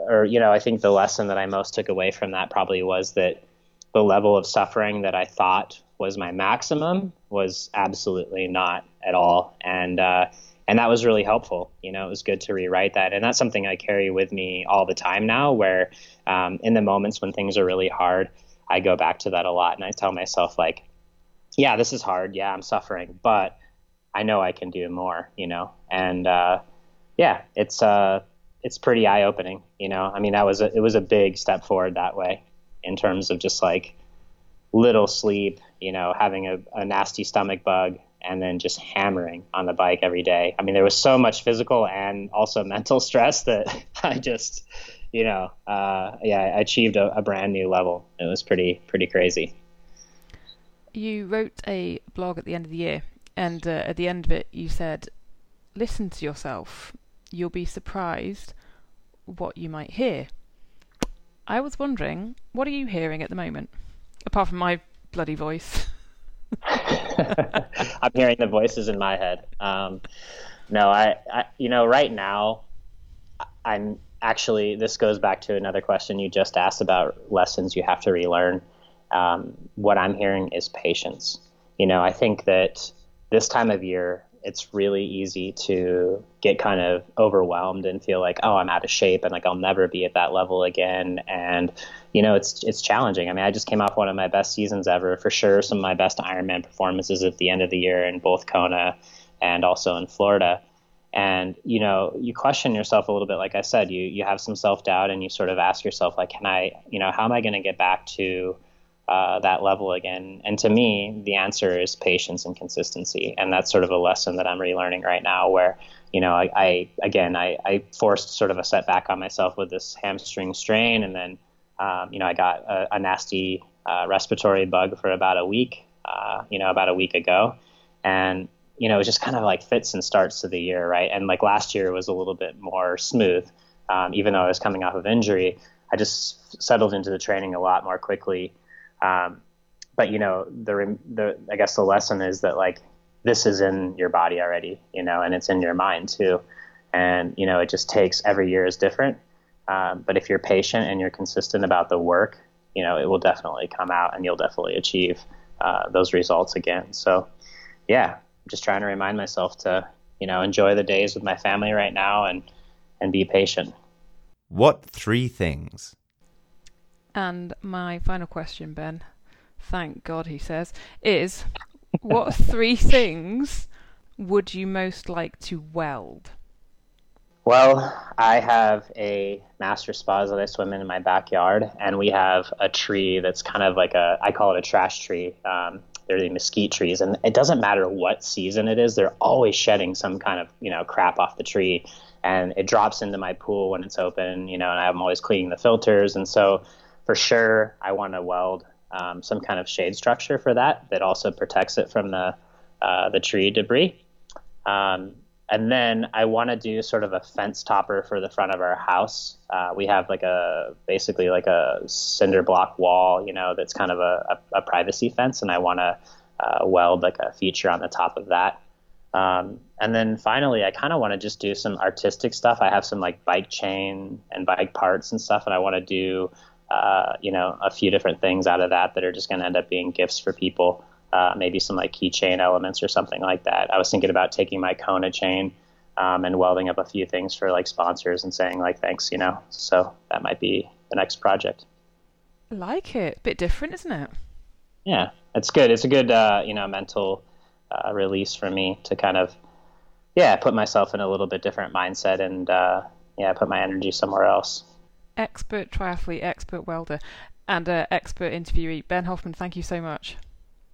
or you know, I think the lesson that I most took away from that probably was that the level of suffering that I thought was my maximum was absolutely not at all. And uh, and that was really helpful. You know it was good to rewrite that. And that's something i carry with me all the time now where um, in the moments when things are really hard i go back to that a lot and i tell myself like yeah this is hard. Yeah i'm suffering but i know i can do more you know? And uh, yeah it's uh it's pretty eye opening you know? I mean that was a, it was a big step forward that way in terms of just like little sleep, you know, having a, a nasty stomach bug, and then just hammering on the bike every day. I mean, there was so much physical and also <laughs> mental stress that <laughs> I just, you know, uh, yeah, I achieved a, a brand new level. It was pretty pretty crazy. You wrote a blog at the end of the year, and uh, at the end of it, you said, "Listen to yourself. You'll be surprised what you might hear." I was wondering, what are you hearing at the moment? apart from my bloody voice. <laughs> I'm hearing the voices in my head. Um, no, I, I, you know, right now, I'm actually. This goes back to another question you just asked about lessons you have to relearn. Um, what I'm hearing is patience. You know, I think that this time of year, it's really easy to get kind of overwhelmed and feel like, oh, I'm out of shape and like I'll never be at that level again. And you know, it's it's challenging. I mean, I just came off one of my best seasons ever, for sure. Some of my best Ironman performances at the end of the year in both Kona and also in Florida. And you know, you question yourself a little bit. Like I said, you you have some self doubt, and you sort of ask yourself, like, can I, you know, how am I going to get back to uh, that level again. And to me, the answer is patience and consistency. And that's sort of a lesson that I'm relearning right now where, you know, I, I again, I, I, forced sort of a setback on myself with this hamstring strain. And then, um, you know, I got a, a nasty uh, respiratory bug for about a week, uh, you know, about a week ago. And, you know, it just kind of like fits and starts to the year, right? And like last year was a little bit more smooth, um, even though I was coming off of injury. I just settled into the training a lot more quickly um, but you know, the the I guess the lesson is that like this is in your body already, you know, and it's in your mind too. And you know, it just takes every year is different. Um, but if you're patient and you're consistent about the work, you know, it will definitely come out, and you'll definitely achieve uh, those results again. So, yeah, I'm just trying to remind myself to, you know, enjoy the days with my family right now and and be patient. What three things and my final question, Ben, thank God he says, is what <laughs> three things would you most like to weld? Well, I have a master spas that I swim in in my backyard, and we have a tree that's kind of like a, I call it a trash tree. Um, they're the mesquite trees, and it doesn't matter what season it is, they're always shedding some kind of, you know, crap off the tree. And it drops into my pool when it's open, you know, and I'm always cleaning the filters. And so for sure, I want to weld um, some kind of shade structure for that that also protects it from the uh, the tree debris. Um, and then I want to do sort of a fence topper for the front of our house. Uh, we have like a basically like a cinder block wall, you know, that's kind of a, a, a privacy fence, and I want to uh, weld like a feature on the top of that. Um, and then finally, I kind of want to just do some artistic stuff. I have some like bike chain and bike parts and stuff, and I want to do, uh, you know, a few different things out of that that are just going to end up being gifts for people. Uh, maybe some like keychain elements or something like that. I was thinking about taking my Kona chain um, and welding up a few things for like sponsors and saying like thanks, you know. So that might be the next project. I like it. a Bit different, isn't it? Yeah, it's good. It's a good, uh, you know, mental uh, release for me to kind of, yeah, put myself in a little bit different mindset and, uh, yeah, put my energy somewhere else. Expert triathlete, expert welder, and uh, expert interviewee Ben Hoffman. Thank you so much.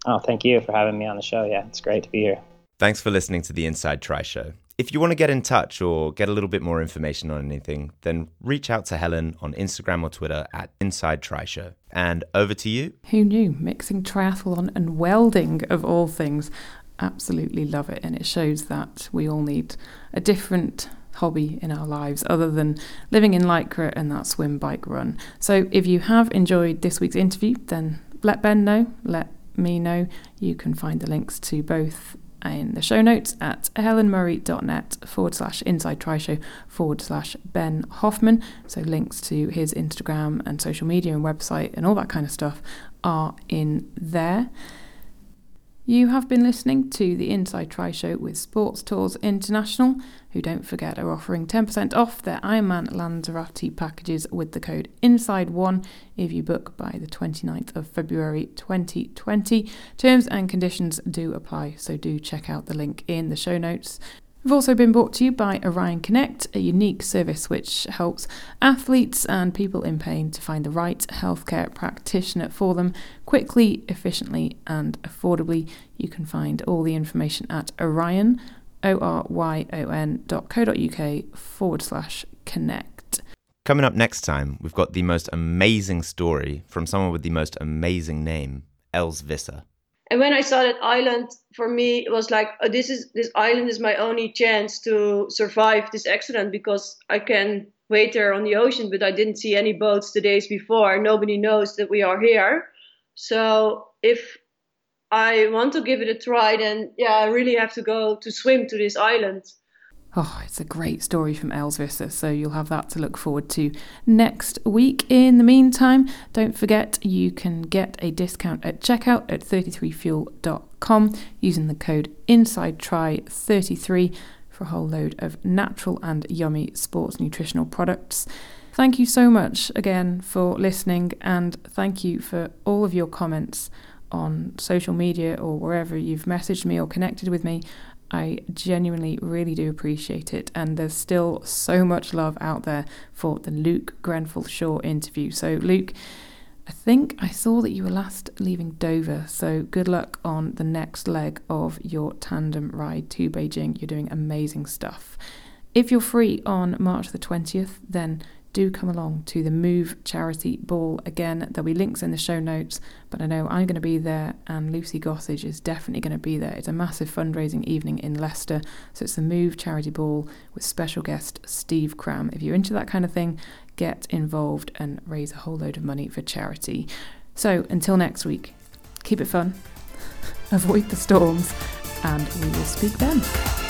Oh, thank you for having me on the show. Yeah, it's great to be here. Thanks for listening to the Inside Tri Show. If you want to get in touch or get a little bit more information on anything, then reach out to Helen on Instagram or Twitter at Inside Tri Show. And over to you. Who knew? Mixing triathlon and welding, of all things. Absolutely love it. And it shows that we all need a different hobby in our lives other than living in Lycra and that swim, bike, run. So if you have enjoyed this week's interview, then let Ben know, let me know. You can find the links to both in the show notes at helenmurray.net forward slash inside tri show forward slash Ben Hoffman. So links to his Instagram and social media and website and all that kind of stuff are in there. You have been listening to the Inside Tri Show with Sports Tours International, who don't forget are offering 10% off their Ironman Lanzarote packages with the code INSIDE1 if you book by the 29th of February 2020. Terms and conditions do apply, so do check out the link in the show notes. We've also been brought to you by Oryon Connect, a unique service which helps athletes and people in pain to find the right healthcare practitioner for them quickly, efficiently, and affordably. You can find all the information at Oryon, O R Y O N dot co dot uk forward slash connect. Coming up next time, we've got the most amazing story from someone with the most amazing name, Els Visser. And when I saw that island, for me, it was like, oh, this is this island is my only chance to survive this accident because I can wait there on the ocean, but I didn't see any boats the days before. Nobody knows that we are here. So if I want to give it a try, then yeah, I really have to go to swim to this island. Oh, it's a great story from Els Visser, so you'll have that to look forward to next week. In the meantime, don't forget you can get a discount at checkout at 33fuel.com using the code INSIDETRI33 for a whole load of natural and yummy sports nutritional products. Thank you so much again for listening, and thank you for all of your comments on social media or wherever you've messaged me or connected with me. I genuinely really do appreciate it. And there's still so much love out there for the Luke Grenfell Shaw interview. So, Luke, I think I saw that you were last leaving Dover. So, good luck on the next leg of your tandem ride to Beijing. You're doing amazing stuff. If you're free on March the 20th, then do come along to the Move Charity Ball. Again, there'll be links in the show notes, but I know I'm going to be there and Lucy Gossage is definitely going to be there. It's a massive fundraising evening in Leicester, so it's the Move Charity Ball with special guest Steve Cram. If you're into that kind of thing, get involved and raise a whole load of money for charity. So until next week, keep it fun, <laughs> avoid the storms, and we will speak then.